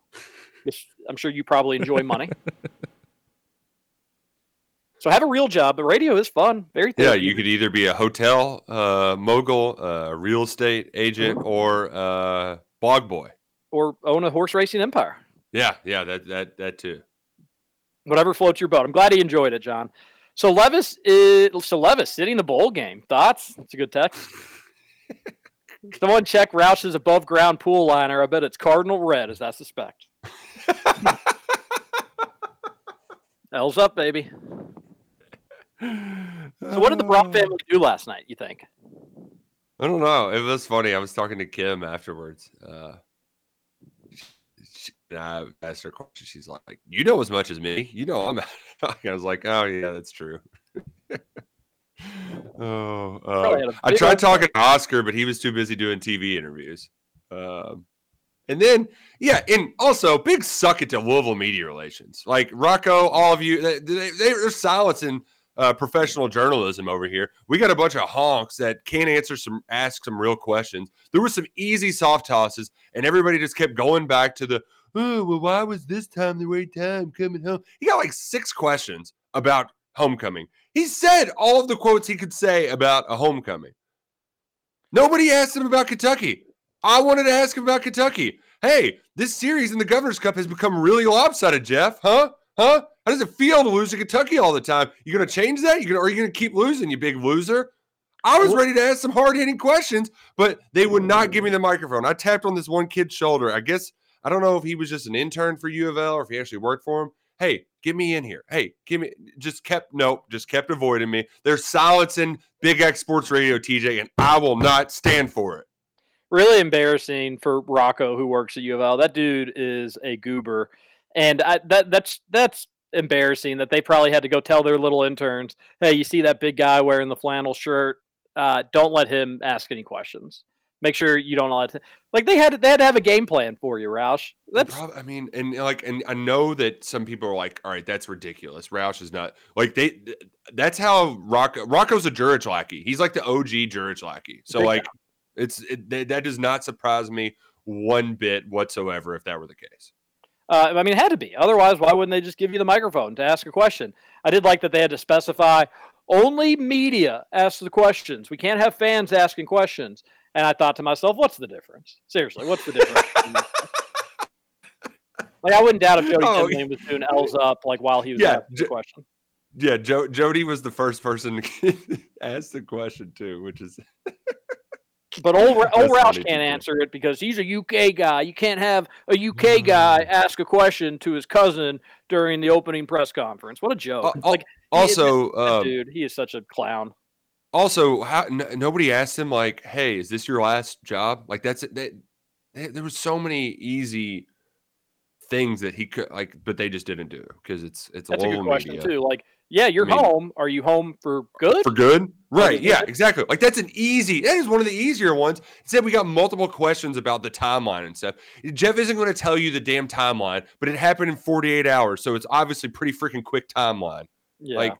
Speaker 1: <laughs> I'm sure you probably enjoy money. <laughs> So have a real job, but radio is fun. Very
Speaker 2: Yeah, you could either be a hotel uh, mogul, uh, real estate agent, or uh, bog boy.
Speaker 1: or own a horse racing empire.
Speaker 2: Yeah, yeah, that that that too.
Speaker 1: Whatever floats your boat. I'm glad he enjoyed it, John. So Levis is so Levis sitting the bowl game. Thoughts? That's a good text. <laughs> Someone check Roush's above ground pool liner. I bet it's cardinal red, as I suspect. <laughs> L's up, baby. So what did the Brock family do last night? You think?
Speaker 2: I don't know. It was funny. I was talking to Kim afterwards. Uh, she, I asked her a question. She's like, "You know as much as me. You know I'm." <laughs> I was like, "Oh yeah, that's true." <laughs> oh, uh, I tried talking to Oscar, but he was too busy doing TV interviews. Um, and then, yeah, and also big suck it to Louisville media relations. Like Rocco, all of you, they, they, they're silencing uh, professional journalism over here. We got a bunch of honks that can't answer some, ask some real questions. There were some easy soft tosses, and everybody just kept going back to the, oh, well, why was this time the right time coming home? He got like six questions about homecoming. He said all of the quotes he could say about a homecoming. Nobody asked him about Kentucky. I wanted to ask him about Kentucky. Hey, this series in the Governor's Cup has become really lopsided, Jeff. Huh? Huh? How does it feel to lose to Kentucky all the time? You're gonna change that? You gonna or are you gonna keep losing, you big loser? I was ready to ask some hard hitting questions, but they would not give me the microphone. I tapped on this one kid's shoulder. I guess I don't know if he was just an intern for U of L or if he actually worked for him. Hey, get me in here. Hey, give me just kept nope, just kept avoiding me. They're silencing Big X Sports Radio, TJ, and I will not stand for it.
Speaker 1: really embarrassing for Rocco who works at U of L. That dude is a goober, and I, that that's that's embarrassing that they probably had to go tell their little interns, "Hey, you see that big guy wearing the flannel shirt? Uh, don't let him ask any questions. Make sure you don't let like they had they had to have a game plan for you, Roush. That's
Speaker 2: Prob- I mean, and like, and I know that some people are like, "All right, that's ridiculous." Roush is not like they. th- That's how Rocco. Rocco's a Jurich lackey. He's like the OG Jurich lackey. So
Speaker 1: Big
Speaker 2: like, it's it, that does not surprise me one bit whatsoever if that were the case.
Speaker 1: Uh, I mean, it had to be. Otherwise, why wouldn't they just give you the microphone to ask a question? I did like that they had to specify only media asks the questions. We can't have fans asking questions. And I thought to myself, what's the difference? Seriously, what's the difference? <laughs> like, I wouldn't doubt if Jody
Speaker 2: Oh,
Speaker 1: was doing L's up like while he was
Speaker 2: Yeah,
Speaker 1: asking the question.
Speaker 2: Yeah, jo- Jody was the first person <laughs> to ask the question too, which is <laughs>
Speaker 1: But old, old <laughs>
Speaker 2: That's
Speaker 1: Roush can't answer it because he's a UK guy. You can't have a UK guy ask a question to his cousin during the opening press conference. What a joke!
Speaker 2: Al-
Speaker 1: like he
Speaker 2: also,
Speaker 1: that
Speaker 2: um,
Speaker 1: dude, he is such a clown.
Speaker 2: Also, how, n- nobody asked him like, "Hey, is this your last job?" Like that's that. There there was so many easy things that he could like, but they just didn't do because it's it's
Speaker 1: That's a good question
Speaker 2: media.
Speaker 1: too. Like, yeah, you're
Speaker 2: I mean-
Speaker 1: home. Are you home for good?
Speaker 2: For good, right? Yeah, exactly. Like that's an easy. That is one of the easier ones. Said we got multiple questions about the timeline and stuff. Jeff isn't going to tell you the damn timeline, but it happened in 48 hours, so it's obviously pretty freaking quick timeline.
Speaker 1: Yeah.
Speaker 2: Like,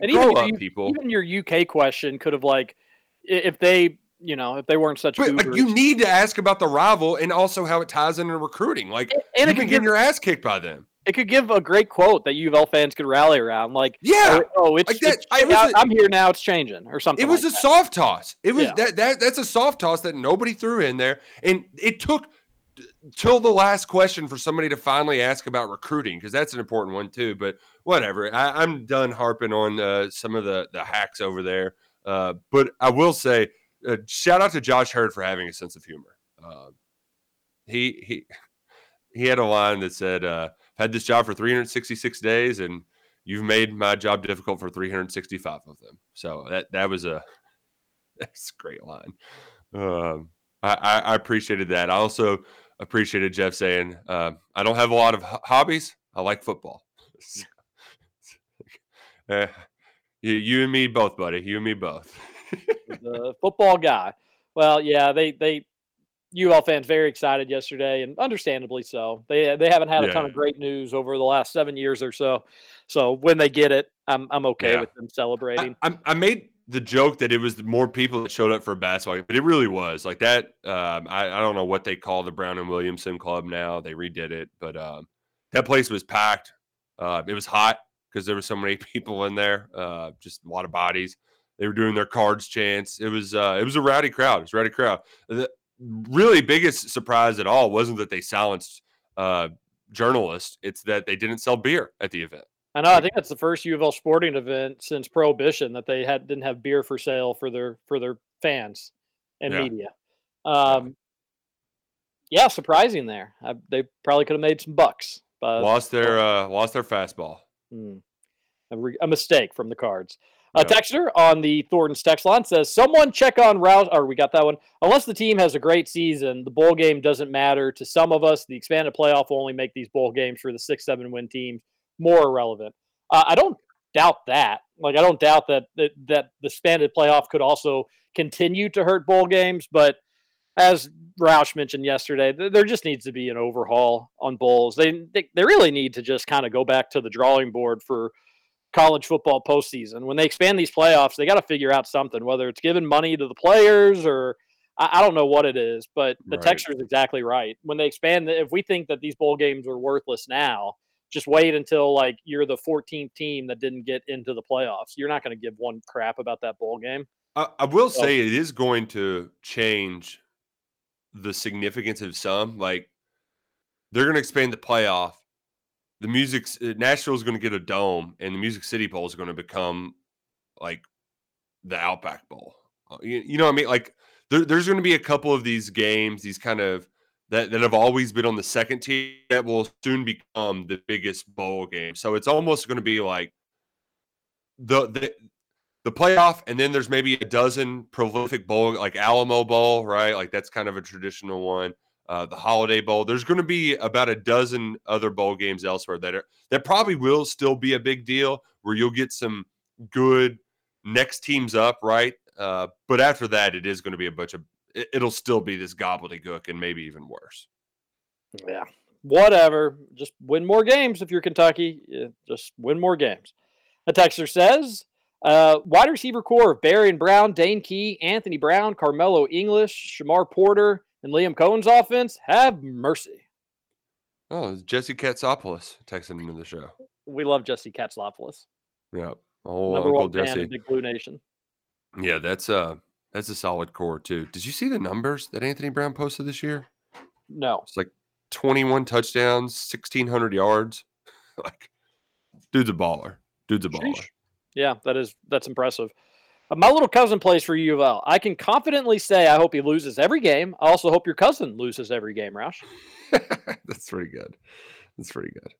Speaker 1: and
Speaker 2: grow
Speaker 1: even
Speaker 2: up,
Speaker 1: U-
Speaker 2: people.
Speaker 1: Even your UK question could have like, if they, you know, if they weren't such
Speaker 2: But like you need to ask about the rival and also how it ties into recruiting. Like
Speaker 1: and
Speaker 2: you've been getting your ass kicked by them.
Speaker 1: It could give a great quote that U of L fans could rally around. Like,
Speaker 2: Yeah,
Speaker 1: oh, it's,
Speaker 2: like that-
Speaker 1: it's
Speaker 2: it was
Speaker 1: I,
Speaker 2: a-
Speaker 1: I'm here now. It's changing or something.
Speaker 2: It was
Speaker 1: like
Speaker 2: a
Speaker 1: that.
Speaker 2: soft toss. It was
Speaker 1: Yeah.
Speaker 2: that that that's a soft toss that nobody threw in there, and it took till the last question for somebody to finally ask about recruiting because that's an important one too. But whatever, I, I'm done harping on uh, some of the the hacks over there. Uh, but I will say, uh, shout out to Josh Heird for having a sense of humor. Uh, he he <laughs> he had a line that said, uh, "Had this job for 366 days, and you've made my job difficult for 365 of them." So that that was a <laughs> that's a great line. Um, I, I, appreciated that. I also appreciated Jeff saying, uh, "I don't have a lot of ho- hobbies. I like football." Uh, <laughs> you, you and me both, buddy. You and me both. <laughs>
Speaker 1: the football guy. Well, yeah, they they UL fans very excited yesterday, and understandably so. They they haven't had a ton of great news over the last seven years or so. So when they get it, I'm I'm okay
Speaker 2: Yeah.
Speaker 1: with them celebrating.
Speaker 2: I, I made the joke that it was more people that showed up for basketball but it really was like that. Um, I, I don't know what they call the Brown and Williamson Club now. They redid it, but um, that place was packed. Uh, it was hot because there were so many <laughs> people in there. Uh, just a lot of bodies. They were doing their cards chants. It was uh, it was a rowdy crowd. It was a rowdy crowd. The really biggest surprise at all wasn't that they silenced uh, journalists. It's that they didn't sell beer at the event.
Speaker 1: I know. I think that's the first U of L sporting event since Prohibition that they had didn't have beer for sale for their for their fans and
Speaker 2: Yeah.
Speaker 1: media. Um, yeah, surprising there. I, they probably could have made some bucks. But
Speaker 2: lost their <laughs> uh, lost their fastball.
Speaker 1: Hmm. a, re- a mistake from the cards. A texter on the Thornton's text line says, "Someone check on Rouse." Or we got that one. Unless the team has a great season, the bowl game doesn't matter to some of us. The expanded playoff will only make these bowl games for the six, seven win teams more irrelevant. Uh, I don't doubt that. Like I don't doubt that that that the expanded playoff could also continue to hurt bowl games, but as Roush mentioned yesterday, th- there just needs to be an overhaul on bowls. They they, they really need to just kind of go back to the drawing board for college football postseason. When they expand these playoffs, they got to figure out something, whether it's giving money to the players or I, I don't know what it is. But the
Speaker 2: Right.
Speaker 1: texture is exactly right. When they expand, if we think that these bowl games are worthless now, just wait until like you're the 14th team that didn't get into the playoffs. You're not going to give one crap about that bowl game.
Speaker 2: I, I will
Speaker 1: So-
Speaker 2: say it is going to change the significance of some. Like they're going to expand the playoff. The music Nashville is going to get a dome, and the Music City Bowl is going to become like the Outback Bowl. Uh, You, you know what I mean? Like there, there's going to be a couple of these games, these kind of that, that have always been on the second tier that will soon become the biggest bowl game. So it's almost going to be like the the the playoff, and then there's maybe a dozen prolific bowl like Alamo Bowl, right? Like that's kind of a traditional one. Uh, the Holiday Bowl. There's going to be about a dozen other bowl games elsewhere that are that probably will still be a big deal, where you'll get some good next teams up, right? Uh, but after that, it is going to be a bunch of. It, it'll still be this gobbledygook, and maybe even worse.
Speaker 1: Yeah. Whatever. Just win more games if you're Kentucky. Just win more games. A texter says, uh, wide receiver core of Barion Brown, Dane Key, Anthony Brown, Carmelo English, Shamar Porter, and Liam Coen's offense. Have mercy.
Speaker 2: Oh, it's Jesse Katsopolis texting into the show.
Speaker 1: We love Jesse Katzlopoulos.
Speaker 2: Yeah, oh,
Speaker 1: Number
Speaker 2: Uncle
Speaker 1: one
Speaker 2: Jesse.
Speaker 1: Big Blue Nation.
Speaker 2: Yeah, that's uh that's a solid core too. Did you see the numbers that Anthony Brown posted this year?
Speaker 1: No.
Speaker 2: It's like 21 touchdowns, 1600 yards. <laughs> like dude's a baller. Dude's a baller.
Speaker 1: Sheesh. Yeah, that is that's impressive. My little cousin plays for U of L. I can confidently say I hope he loses every game. I also hope your cousin loses every game, Roush. <laughs>
Speaker 2: That's pretty good. That's pretty good.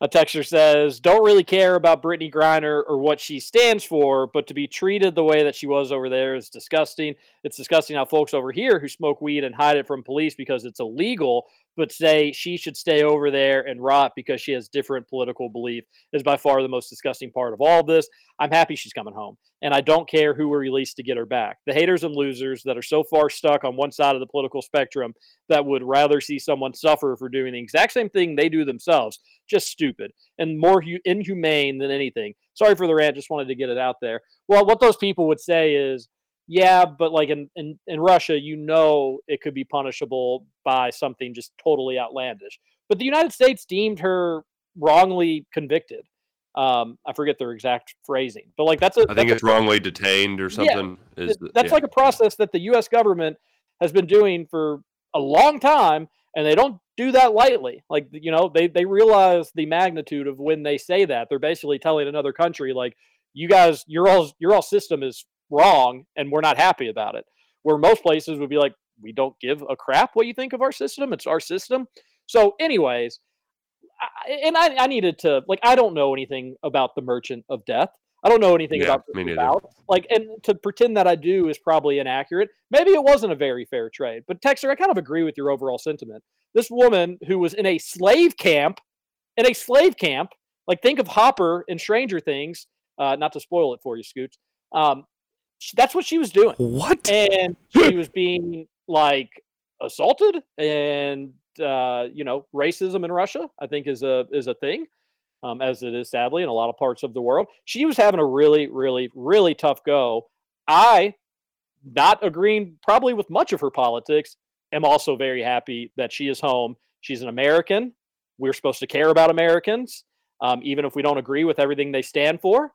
Speaker 1: A texter says, "Don't really care about Brittney Griner or what she stands for, but to be treated the way that she was over there is disgusting. It's disgusting how folks over here who smoke weed and hide it from police because it's illegal, but say she should stay over there and rot because she has different political belief is by far the most disgusting part of all of this. I'm happy she's coming home, and I don't care who we release to get her back. The haters and losers that are so far stuck on one side of the political spectrum that would rather see someone suffer for doing the exact same thing they do themselves, just stupid and more inhumane than anything. Sorry for the rant, just wanted to get it out there. Well, what those people would say is, yeah, but like in, in, in Russia, you know it could be punishable by something just totally outlandish. But the United States deemed her wrongly convicted. Um, I forget their exact phrasing, but like that's a
Speaker 2: I think
Speaker 1: a
Speaker 2: it's wrongly detained or something.
Speaker 1: yeah,
Speaker 2: is
Speaker 1: that's
Speaker 2: yeah.
Speaker 1: like a process that the U.S. government has been doing for a long time, and they don't do that lightly. Like you know, they they realize the magnitude of when they say that. They're basically telling another country, like, you guys, your all your all system is wrong, and we're not happy about it. Where most places would be like, we don't give a crap what you think of our system. It's our system. So, anyways, I, and I, I needed to like I don't know anything about the Merchant of Death. I don't know anything
Speaker 2: Yeah,
Speaker 1: about about like, and to pretend that I do is probably inaccurate. Maybe it wasn't a very fair trade, but Texter, I kind of agree with your overall sentiment. This woman who was in a slave camp, in a slave camp, like think of Hopper in Stranger Things. Uh, not to spoil it for you, Scoots. Um, that's what she was doing.
Speaker 3: What?
Speaker 1: And <gasps> she was being like assaulted, and uh, you know, racism in Russia, I think, is a is a thing, um, as it is sadly in a lot of parts of the world. She was having a really, really, really tough go. I, not agreeing probably with much of her politics, am also very happy that she is home. She's an American. We're supposed to care about Americans, um, even if we don't agree with everything they stand for.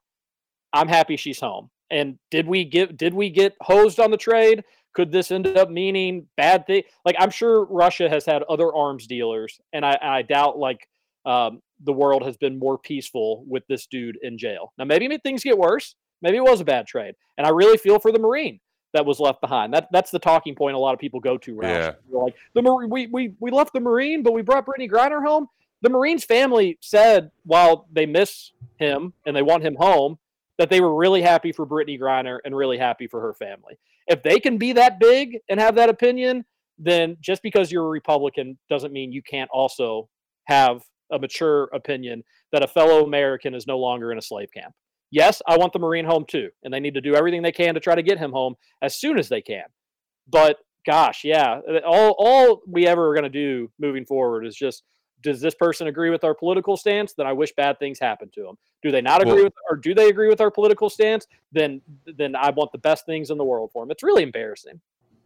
Speaker 1: I'm happy she's home. And did we get did we get hosed on the trade? Could this end up meaning bad thing? Like I'm sure Russia has had other arms dealers, and I, I doubt like um, the world has been more peaceful with this dude in jail. Now maybe things get worse. Maybe it was a bad trade, and I really feel for the Marine that was left behind. That that's the talking point a lot of people go to. Roush.
Speaker 2: Yeah.
Speaker 1: They're like the Marine, we we we left the Marine, but we brought Brittney Griner home. The Marine's family said while they miss him and they want him home, that they were really happy for Brittney Griner and really happy for her family. If they can be that big and have that opinion, then just because you're a Republican doesn't mean you can't also have a mature opinion that a fellow American is no longer in a slave camp. Yes, I want the Marine home too, and they need to do everything they can to try to get him home as soon as they can. But gosh, yeah, all all we ever are going to do moving forward is just does this person agree with our political stance? Then I wish bad things happen to them. Do they not agree
Speaker 2: Well-
Speaker 1: with, or do they agree with our political stance? Then then I want the best things in the world for them. It's really embarrassing.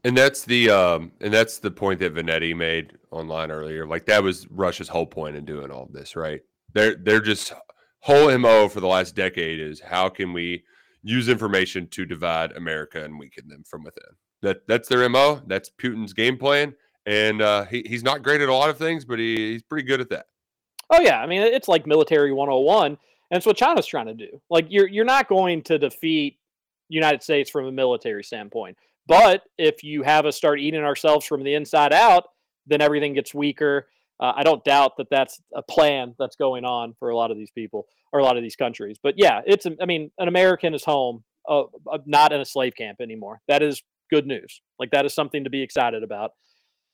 Speaker 2: And that's the um and that's the point that Vanetti made online earlier. Like that was Russia's whole point in doing all this, right? They're they're just whole MO for the last decade is how can we use information to divide America and weaken them from within. That that's their MO. That's Putin's game plan. And uh, he, he's not great at a lot of things, but he, he's pretty good at that.
Speaker 1: Oh yeah, I mean it's like military 101, and it's what China's trying to do. Like you're you're not going to defeat United States from a military standpoint, but if you have us start eating ourselves from the inside out, then everything gets weaker. Uh, I don't doubt that that's a plan that's going on for a lot of these people or a lot of these countries. But yeah, it's I mean an American is home, uh, uh, not in a slave camp anymore. That is good news. Like that is something to be excited about.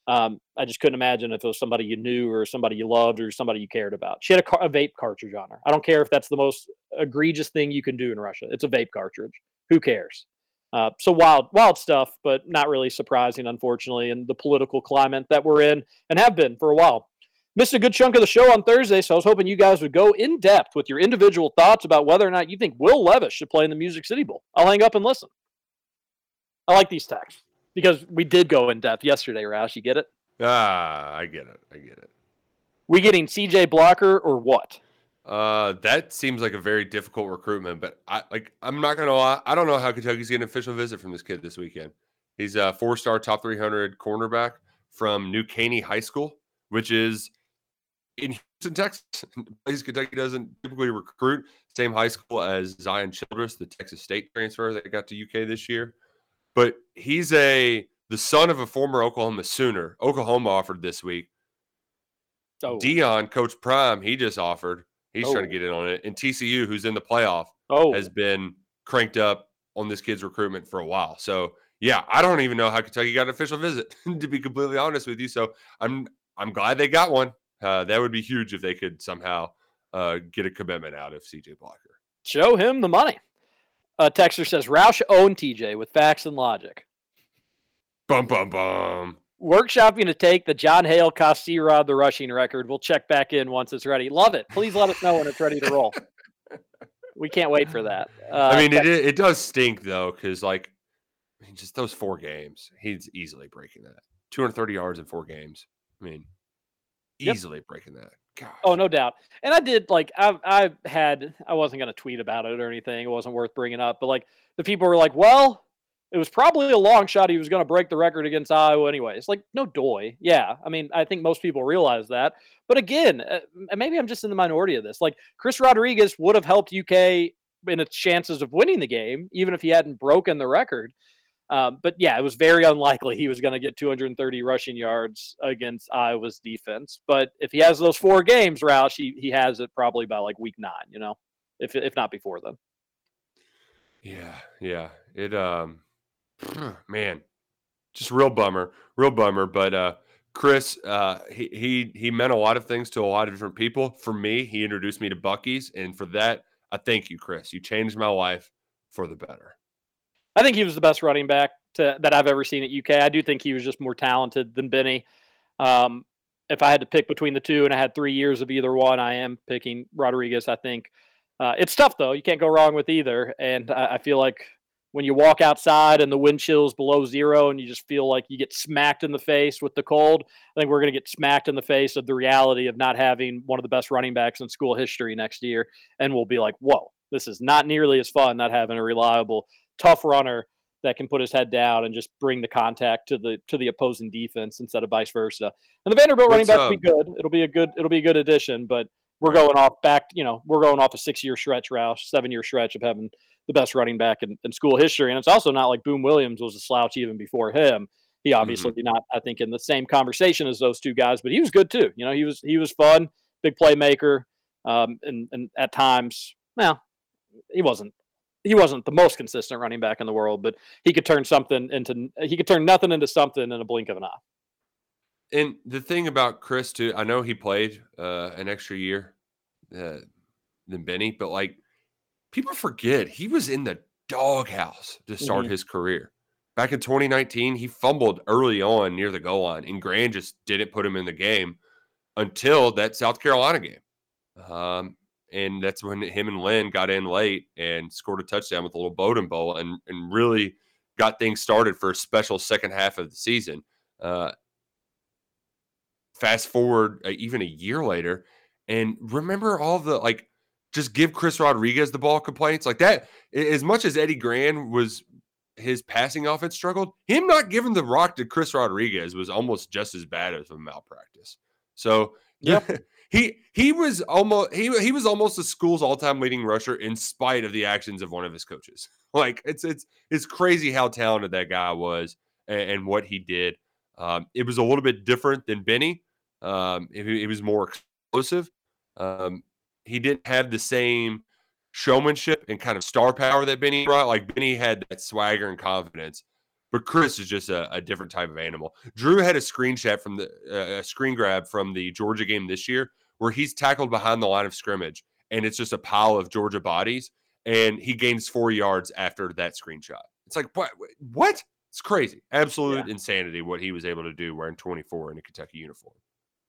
Speaker 1: Um, I just couldn't imagine if it was somebody you knew or somebody you loved or somebody you cared about. She had a, car- a vape cartridge on her. I don't care if that's the most egregious thing you can do in Russia. It's a vape cartridge. Who cares? Uh, so wild, wild stuff, but not really surprising, unfortunately, in the political climate that we're in and have been for a while. Missed a good chunk of the show on Thursday, so I was hoping you guys would go in depth with your individual thoughts about whether or not you think Will Levis should play in the Music City Bowl. I'll hang up and listen. I like these texts because we did go in depth yesterday, Roush. You get it?
Speaker 2: Ah, I get it. I get it.
Speaker 1: We getting CJ Blocker or what?
Speaker 2: Uh, that seems like a very difficult recruitment, but I like. I'm not gonna lie. I don't know how Kentucky's getting an official visit from this kid this weekend. He's a four-star, top 300 cornerback from New Caney High School, which is in Houston, Texas. <laughs> Place Kentucky doesn't typically recruit. Same high school as Zion Childress, the Texas State transfer that got to UK this year. But he's a the son of a former Oklahoma Sooner. Oklahoma offered this week.
Speaker 1: Oh.
Speaker 2: Deion, Coach Prime, he just offered. He's trying
Speaker 1: Oh.
Speaker 2: to get in on it. And TCU, who's in the playoff,
Speaker 1: Oh.
Speaker 2: has been cranked up on this kid's recruitment for a while. So yeah, I don't even know how Kentucky got an official visit, <laughs> to be completely honest with you. So I'm I'm glad they got one. Uh, that would be huge if they could somehow uh, get a commitment out of CJ Blocker.
Speaker 1: Show him the money. Uh, Texter says Roush owned TJ with facts and logic.
Speaker 2: Bum bum bum.
Speaker 1: Workshopping to take the John Hale Rod the rushing record. We'll check back in once it's ready. Love it. Please let us know when it's ready to roll. <laughs> we can't wait for that. Uh,
Speaker 2: I mean, it, it does stink though, because like, I mean, just those four games, he's easily breaking that. 230 yards in four games. I mean,
Speaker 1: Yep.
Speaker 2: easily breaking that.
Speaker 1: Oh, no doubt. And I did like I I had I wasn't gonna tweet about it or anything. It wasn't worth bringing up. But like the people were like, well, it was probably a long shot. He was gonna break the record against Iowa anyways. Like no doy. Yeah. I mean, I think most people realize that. But again, uh, maybe I'm just in the minority of this. Like Chris Rodriguez would have helped UK in its chances of winning the game, even if he hadn't broken the record. Um, but yeah, it was very unlikely he was going to get 230 rushing yards against Iowa's defense. But if he has those four games, Roush, he, he has it probably by like week nine, you know, if if not before then.
Speaker 2: Yeah, yeah. It um <clears throat> man, just real bummer, real bummer. But uh Chris, uh he he he meant a lot of things to a lot of different people. For me, he introduced me to Buc-ee's, and for that, I thank you, Chris. You changed my life for the better.
Speaker 1: I think he was the best running back to, that I've ever seen at UK. I do think he was just more talented than Benny. Um, if I had to pick between the two and I had three years of either one, I am picking Rodriguez. I think uh, it's tough though. You can't go wrong with either. And I, I feel like when you walk outside and the wind chills below zero and you just feel like you get smacked in the face with the cold, I think we're going to get smacked in the face of the reality of not having one of the best running backs in school history next year. And we'll be like, whoa, this is not nearly as fun not having a reliable, tough runner that can put his head down and just bring the contact to the to the opposing defense instead of vice versa. And the Vanderbilt running back will be good. It'll be a good it'll be a good addition, but we're going off back, you know, we're going off a six year stretch, Roush, seven year stretch of having the best running back in, in school history. And it's also not like Boom Williams was a slouch even before him. He obviously not, I think, in the same conversation as those two guys, but he was good too. You know, he was he was fun, big playmaker, um, and and at times, well, he wasn't he wasn't the most consistent running back in the world, but he could turn something into he could turn nothing into something in a blink of an eye.
Speaker 2: And the thing about Chris too, I know he played uh, an extra year uh, than Benny, but like people forget he was in the doghouse to start
Speaker 1: Mhm.
Speaker 2: his career. Back in 2019, he fumbled early on near the goal line, and Gran just didn't put him in the game until that South Carolina game. Um, and that's when him and Lynn got in late and scored a touchdown with a little Bowden Bowl and, and really got things started for a special second half of the season. Uh, fast forward uh, even a year later, and remember all the like, just give Chris Rodriguez the ball complaints like that. As much as Eddie Gran was his passing offense struggled, him not giving the rock to Chris Rodriguez was almost just as bad as a malpractice. So
Speaker 1: Yeah. <laughs>
Speaker 2: he he was almost he he was almost the school's all-time leading rusher in spite of the actions of one of his coaches. <laughs> Like it's it's it's crazy how talented that guy was and, and what he did. Um, it was a little bit different than Benny. Um, it, it was more explosive. Um, he didn't have the same showmanship and kind of star power that Benny brought. Like Benny had that swagger and confidence, but Chris is just a, a different type of animal. Drew had a screenshot from the uh, a screen grab from the Georgia game this year where he's tackled behind the line of scrimmage and it's just a pile of Georgia bodies and he gains four yards after that screenshot. It's like what? What? It's crazy, absolute insanity what he was able to do wearing 24 in a Kentucky uniform.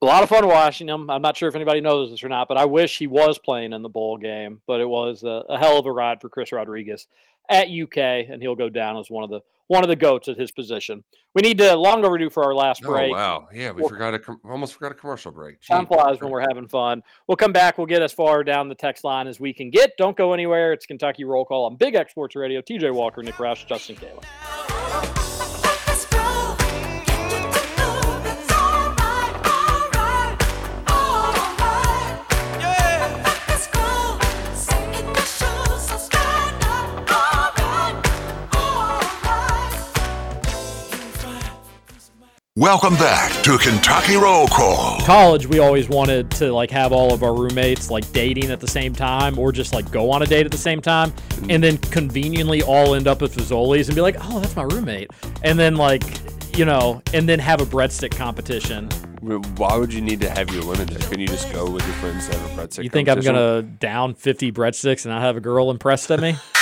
Speaker 1: A lot of fun watching him. I'm not sure if anybody knows this or not, but I wish he was playing in the bowl game. But it was a, a hell of a ride for Chris Rodriguez at UK, and he'll go down as one of the one of the goats at his position. We need to long overdue for our last break.
Speaker 2: Oh
Speaker 1: break.
Speaker 2: wow, yeah, we
Speaker 1: Well-
Speaker 2: forgot a com- almost forgot a commercial break.
Speaker 1: Time
Speaker 2: Gee.
Speaker 1: flies when we're having fun. We'll come back. We'll get as far down the text line as we can get. Don't go anywhere. It's Kentucky Roll Call on Big X Sports Radio. TJ Walker, Nick Roush, Justin Kayla.
Speaker 8: Welcome back to Kentucky Roll Call.
Speaker 1: college we always wanted to like have all of our roommates like dating at the same time or just like go on a date at the same time mm-hmm. and then conveniently all end up at Fazoli's and be like oh that's my roommate and then like you know and then have a breadstick competition
Speaker 2: Why would you need to have your limit there? Can you just go with your friends to have a breadstick?
Speaker 1: you think I'm gonna down 50 breadsticks and I have a girl impressed at me <laughs>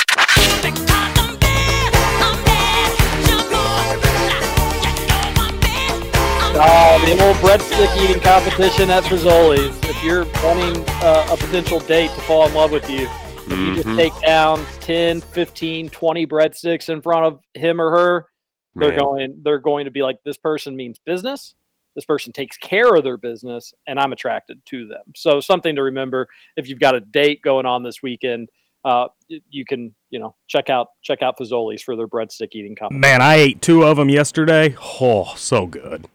Speaker 1: Oh, the old breadstick eating competition at Fazoli's. If you're wanting uh, a potential date to fall in love with you, if you just
Speaker 2: Mhm.
Speaker 1: take down 10, 15, 20 breadsticks in front of him or her, they're
Speaker 2: Man.
Speaker 1: going they're going to be like this person means business. This person takes care of their business and I'm attracted to them. So something to remember if you've got a date going on this weekend, uh, you can, you know, check out check out Fazoli's for their breadstick eating competition.
Speaker 3: Man, I ate two of them yesterday. Oh, so good.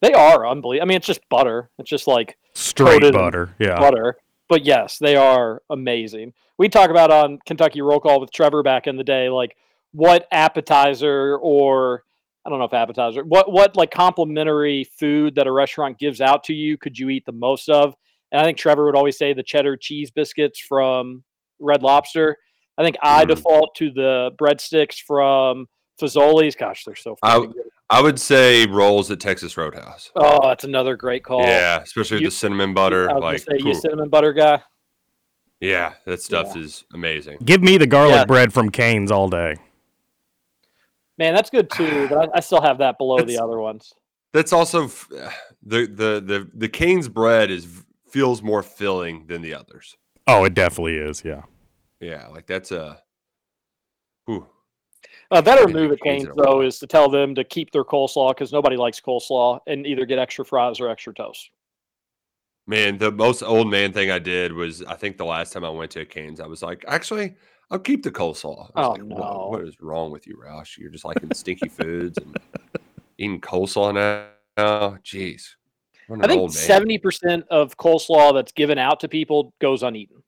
Speaker 1: They are unbelievable. I mean, it's just butter. It's just like
Speaker 3: Straight butter. Yeah.
Speaker 1: butter. But yes, they are amazing. We talk about on Kentucky Roll Call with Trevor back in the day, like what appetizer or I don't know if appetizer, what what like complimentary food that a restaurant gives out to you could you eat the most of? And I think Trevor would always say the cheddar cheese biscuits from Red Lobster. I think I
Speaker 2: Mm.
Speaker 1: default to the breadsticks from Fazoli's. Gosh, they're so
Speaker 2: I,
Speaker 1: good.
Speaker 2: I would say rolls at Texas Roadhouse.
Speaker 1: Oh, that's another great call.
Speaker 2: Yeah, especially with
Speaker 1: You-
Speaker 2: the cinnamon butter.
Speaker 1: I was
Speaker 2: Like,
Speaker 1: gonna say, you cinnamon butter guy.
Speaker 2: yeah, that stuff is amazing.
Speaker 3: Give me the garlic
Speaker 1: Yeah.
Speaker 3: bread from Cane's all day.
Speaker 1: Man, that's good too, but I, I still have that below the other ones.
Speaker 2: That's also f- the the the the Cane's bread is feels more filling than the others.
Speaker 3: Oh, it definitely is. Yeah.
Speaker 2: Yeah, like that's a.
Speaker 1: A better
Speaker 2: Maybe
Speaker 1: move at
Speaker 2: Cane's
Speaker 1: Cane's
Speaker 2: in a
Speaker 1: though is to tell them to keep their coleslaw because nobody likes coleslaw and either get extra fries or extra toast.
Speaker 2: Man, the most old man thing I did was I think the last time I went to a Cane's, I was like, actually, I'll keep the coleslaw.
Speaker 1: Oh,
Speaker 2: like, "Wha-
Speaker 1: no.
Speaker 2: what is wrong with you, Roush? You're just liking stinky foods and eating coleslaw now. Jeez.
Speaker 1: I think seventy percent of coleslaw that's given out to people goes uneaten.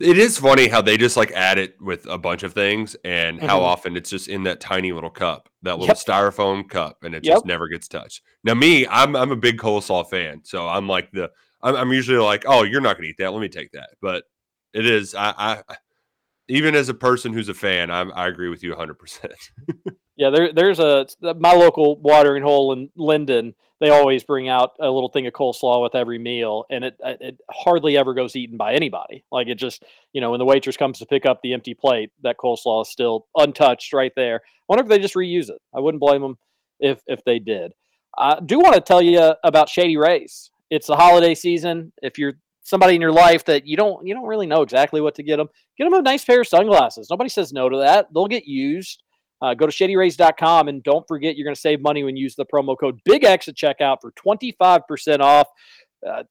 Speaker 2: It is funny how they just like add it with a bunch of things and how
Speaker 1: Mhm.
Speaker 2: often it's just in that tiny little cup, that little
Speaker 1: Yep.
Speaker 2: styrofoam cup, and it
Speaker 1: Yep.
Speaker 2: just never gets touched. Now, me, I'm I'm a big coleslaw fan, so I'm like the I'm, I'm usually like, oh, you're not gonna eat that, let me take that. But it is I, I even as a person who's a fan, I'm I agree with you 100. percent <laughs>
Speaker 1: Yeah, there, there's a my local watering hole in Linden. They always bring out a little thing of coleslaw with every meal, and it it it hardly ever goes eaten by anybody. Like it just, you know, when the waitress comes to pick up the empty plate, that coleslaw is still untouched right there. I wonder if they just reuse it. I wouldn't blame them if if they did. I do want to tell you about Shady Rays. It's the holiday season. If you're somebody in your life that you don't you don't really know exactly what to get them, get them a nice pair of sunglasses. Nobody says no to that. They'll get used. Uh, go to shadyrays.com and don't forget you're going to save money when you use the promo code Big X at checkout for 25% off. Uh,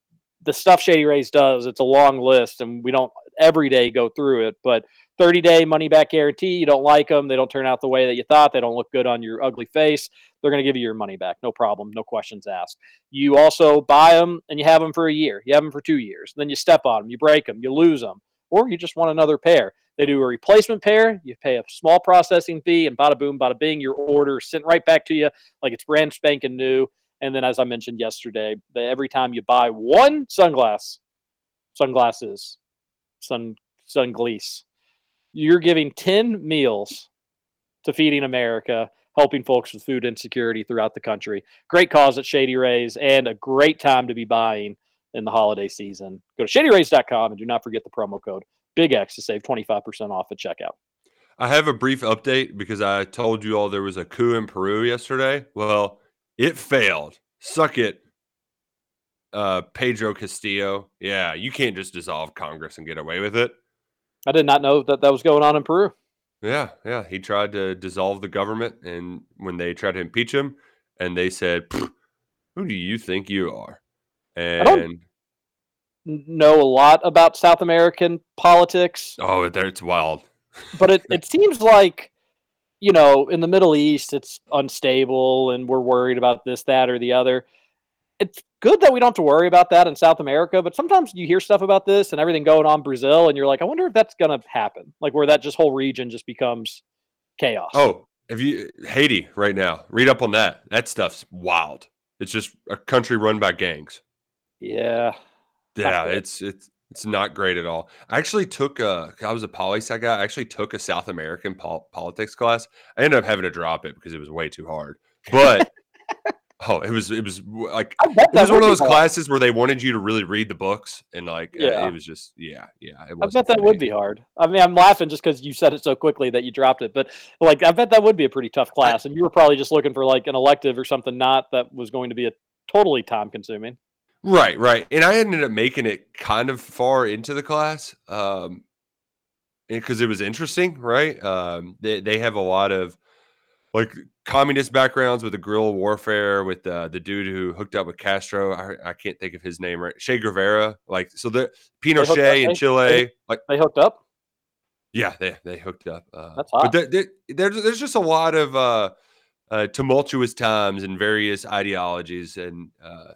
Speaker 1: the stuff Shady Rays does, it's a long list, and we don't every day go through it. But 30 day money back guarantee. You don't like them, they don't turn out the way that you thought. They don't look good on your ugly face. They're going to give you your money back, no problem, no questions asked. You also buy them and you have them for a year. You have them for two years. Then you step on them, you break them, you lose them, or you just want another pair. They do a replacement pair. You pay a small processing fee, and bada boom, bada bing, your order sent right back to you like it's brand spanking new. And then, as I mentioned yesterday, every time you buy one sunglass, sunglasses, sun sunglass, you're giving 10 meals to Feeding America, helping folks with food insecurity throughout the country. Great cause at Shady Rays and a great time to be buying in the holiday season. Go to shadyrays.com and do not forget the promo code Big X to save 25% off at checkout.
Speaker 2: I have a brief update because I told you all there was a coup in Peru yesterday. Well, it failed. Suck it, uh, Pedro Castillo. Yeah, you can't just dissolve Congress and get away with it.
Speaker 1: I did not know that that was going on in Peru.
Speaker 2: Yeah, yeah. He tried to dissolve the government, and when they tried to impeach him, and they said, "Who do you think you are?" And
Speaker 1: Know a lot about South American politics.
Speaker 2: oh, it's wild.
Speaker 1: but it, <laughs> it seems like you know in the middle east it's unstable and we're worried about this that or the other it's good that we don't have to worry about that in south america but sometimes you hear stuff about this and everything going on in brazil and you're like i wonder if that's going to happen like where that just whole region just becomes chaos
Speaker 2: Oh, have you Haiti right now? Read up on that. That stuff's wild. It's just a country run by gangs.
Speaker 1: yeah
Speaker 2: Yeah, it's it's it's not great at all. I actually took a I was a poli sci guy. I actually took a South American pol- politics class. I ended up having to drop it because it was way too hard. But <laughs> oh, it was it was like it was one of those
Speaker 1: hard.
Speaker 2: classes where they wanted you to really read the books and like uh,
Speaker 1: Yeah.
Speaker 2: it was just yeah yeah. It
Speaker 1: I bet that would be hard. I mean, I'm laughing just because you said it so quickly that you dropped it. But like, I bet that would be a pretty tough class, and you were probably just looking for like an elective or something, not that was going to be a totally time consuming.
Speaker 2: Right, right. And I ended up making it kind of far into the class um because it was interesting, right? Um they they have a lot of like communist backgrounds with the guerrilla warfare with uh, the dude who hooked up with Castro. I, I can't think of his name right. Che Guevara. Like so the Pinochet in Chile.
Speaker 1: they-
Speaker 2: like
Speaker 1: They hooked up.
Speaker 2: yeah, they they hooked up. Uh,
Speaker 1: That's
Speaker 2: But
Speaker 1: hot.
Speaker 2: there, there- there's there's just a lot of uh, uh, tumultuous times and various ideologies and uh,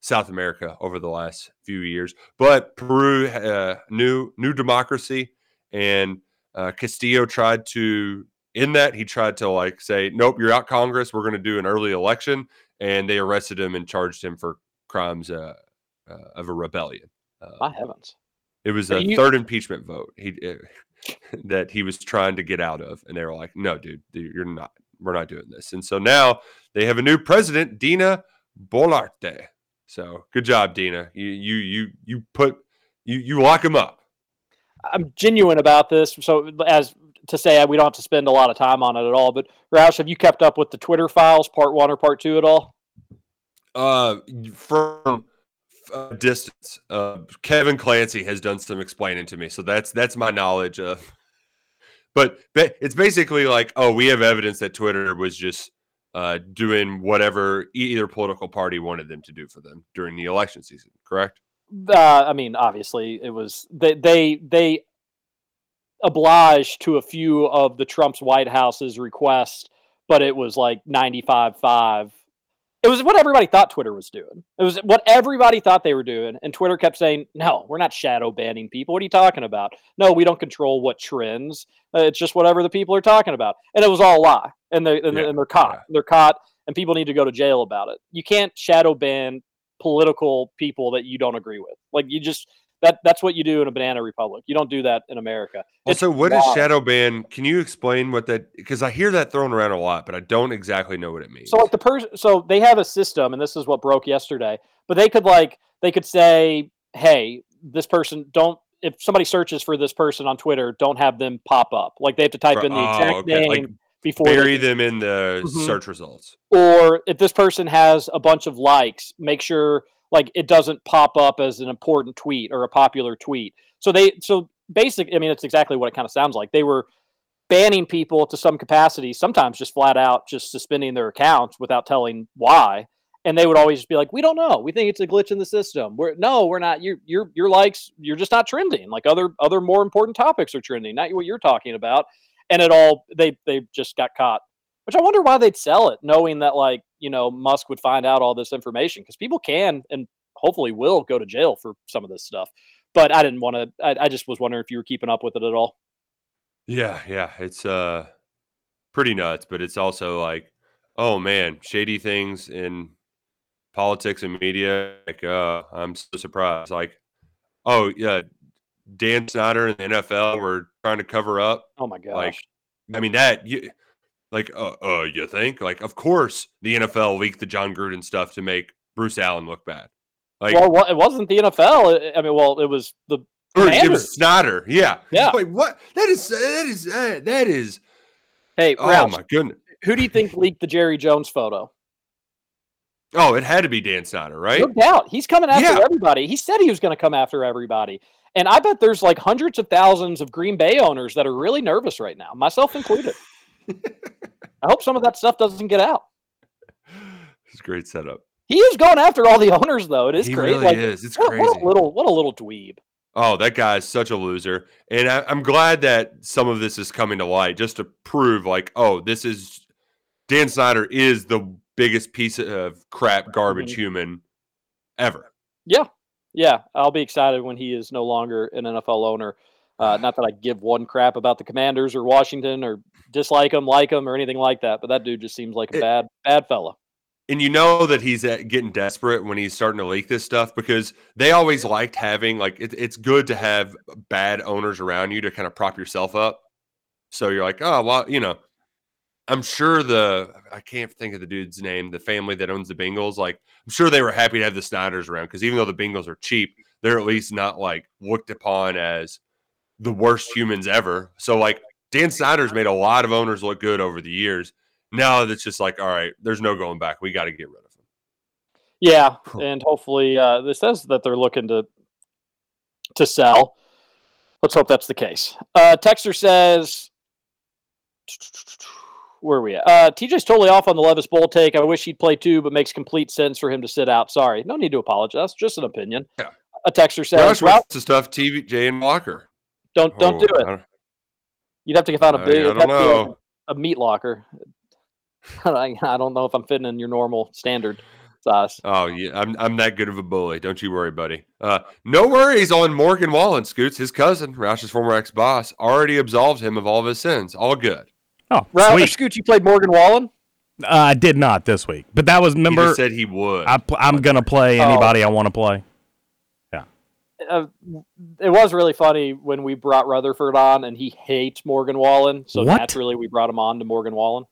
Speaker 2: South America over the last few years. But Peru, uh, new new democracy, and uh, Castillo tried to in that he tried to like say, nope, you're out Congress. We're going to do an early election, and they arrested him and charged him for crimes uh, uh, of a rebellion. Uh,
Speaker 1: My heavens.
Speaker 2: it was a
Speaker 1: you-
Speaker 2: third impeachment vote. He uh, <laughs> that he was trying to get out of, and they were like, "No, dude, you're not. We're not doing this." And so now they have a new president, Dina Boluarte. So good job, Dina. You you you you put you you lock him up.
Speaker 1: I'm genuine about this. So as to say, we don't have to spend a lot of time on it at all. But Roush, have you kept up with the Twitter files, part one or part two at all?
Speaker 2: Uh, from a distance, uh, Kevin Clancy has done some explaining to me, so that's that's my knowledge of. But, but it's basically like, oh, we have evidence that Twitter was just uh, doing whatever either political party wanted them to do for them during the election season. Correct?
Speaker 1: Uh, I mean, obviously, it was they they they obliged to a few of the Trump's White House's requests, but it was like 95-5. It was what everybody thought Twitter was doing. It was what everybody thought they were doing, and Twitter kept saying, "No, we're not shadow banning people. What are you talking about? No, we don't control what trends. Uh, it's just whatever the people are talking about." And it was all a lie, and they and,
Speaker 2: Yeah,
Speaker 1: and they're caught. They're caught, and people need to go to jail about it. You can't shadow ban political people that you don't agree with. Like you just that that's what you do in a banana republic. You don't do that in America. It's
Speaker 2: Also, what is
Speaker 1: wrong.
Speaker 2: shadow ban? Can you explain what that? Because I hear that thrown around a lot, but I don't exactly know what it means.
Speaker 1: So like the person, so they have a system, and this is what broke yesterday. But they could like they could say, "Hey, this person don't." If somebody searches for this person on Twitter, don't have them pop up. Like they have to type in the
Speaker 2: Oh,
Speaker 1: exact
Speaker 2: okay.
Speaker 1: name
Speaker 2: Like,
Speaker 1: before
Speaker 2: bury them in the
Speaker 1: Mhm.
Speaker 2: search results.
Speaker 1: or if this person has a bunch of likes, make sure like it doesn't pop up as an important tweet or a popular tweet. So they so basically I mean it's exactly what it kind of sounds like. They were banning people to some capacity, sometimes just flat out just suspending their accounts without telling why. And they would always just be like, "We don't know. We think it's a glitch in the system. We're no, we're not. Your your your likes, you're just not trending. Like other other more important topics are trending, not what you're talking about." And it all they they just got caught which I wonder why they'd sell it, knowing that like you know Musk would find out all this information because people can and hopefully will go to jail for some of this stuff. But I didn't want to. I, I just was wondering if you were keeping up with it at all.
Speaker 2: Yeah, yeah, it's uh pretty nuts, but it's also like, oh man, shady things in politics and media. Like, uh, I'm so surprised. Like, oh yeah, Dan Snyder and the NFL were trying to cover up.
Speaker 1: Oh my gosh.
Speaker 2: Like, I mean that you like, uh, uh, you think like, of course the NFL leaked the Jon Gruden stuff to make Bruce Allen look bad. Like,
Speaker 1: well, it wasn't the NFL. I mean, well, it was the
Speaker 2: or it was Snyder. Yeah,
Speaker 1: Yeah.
Speaker 2: Like what? That is that is uh, that is.
Speaker 1: Hey,
Speaker 2: Oh
Speaker 1: Roush,
Speaker 2: my goodness.
Speaker 1: who do you think leaked the Jerry Jones photo?
Speaker 2: Oh, it had to be Dan Snyder, right?
Speaker 1: No doubt. He's coming after
Speaker 2: Yeah.
Speaker 1: everybody. He said he was going to come after everybody. And I bet there's like hundreds of thousands of Green Bay owners that are really nervous right now, myself included. I hope some of that stuff doesn't get out.
Speaker 2: It's a great setup.
Speaker 1: He is going after all the owners, though. It is
Speaker 2: He
Speaker 1: crazy.
Speaker 2: really
Speaker 1: like,
Speaker 2: is. It's
Speaker 1: what, what a little, what a little dweeb.
Speaker 2: Oh, that guy is such a loser. And I, I'm glad that some of this is coming to light just to prove, like, oh, this is Dan Snyder is the biggest piece of crap garbage
Speaker 1: Mm-hmm.
Speaker 2: human ever.
Speaker 1: Yeah, yeah. I'll be excited when he is no longer an NFL owner. Uh, not that I give one crap about the Commanders or Washington or dislike them, like them, or anything like that. But that dude just seems like a bad, bad fella.
Speaker 2: And you know that he's uh, getting desperate when he's starting to leak this stuff because they always liked having like it, it's good to have bad owners around you to kind of prop yourself up. So you're like, oh well, you know, I'm sure the I can't think of the dude's name, the family that owns the Bengals. Like, I'm sure they were happy to have the Snyders around because even though the Bengals are cheap, they're at least not like looked upon as the worst humans ever. So like Dan Snyder's made a lot of owners look good over the years. Now it's just like, all right, there's no going back. We got to get rid of him.
Speaker 1: Yeah, and hopefully uh, this says that they're looking to to sell. Let's hope that's the case. Uh, Texter says, "Where are we at?" Uh, TJ's totally off on the Levis Bowl take. I wish he'd play too, but makes complete sense for him to sit out. Sorry, no need to apologize. Just an opinion.
Speaker 2: Yeah.
Speaker 1: A Texter says,
Speaker 2: Rush
Speaker 1: "Route-
Speaker 2: the stuff Jay and Walker.
Speaker 1: "Don't don't
Speaker 2: Oh,
Speaker 1: do it.
Speaker 2: Don't-
Speaker 1: You'd have to find a
Speaker 2: I-
Speaker 1: big,
Speaker 2: I
Speaker 1: it'd
Speaker 2: don't
Speaker 1: have to be like
Speaker 2: know.
Speaker 1: a meat locker. <laughs> I I don't know if I'm fitting in your normal standard size.
Speaker 2: Oh yeah, I'm I'm that good of a bully. Don't you worry, buddy. Uh, no worries on Morgan Wallen. Scoots, his cousin, Roush's former ex boss, already absolved him of all of his sins. All good.
Speaker 3: Oh,
Speaker 1: Ralph
Speaker 3: sweet.
Speaker 1: Scoot, you played Morgan Wallen.
Speaker 3: Uh, I did not this week, but that was
Speaker 2: He
Speaker 3: remember.
Speaker 2: just said he would.
Speaker 3: I pl- I'm gonna play
Speaker 1: Oh.
Speaker 3: anybody I want to play.
Speaker 1: Uh, it was really funny when we brought Rutherford on, and he hates Morgan Wallen. So
Speaker 3: What?
Speaker 1: naturally, we brought him on to Morgan Wallen.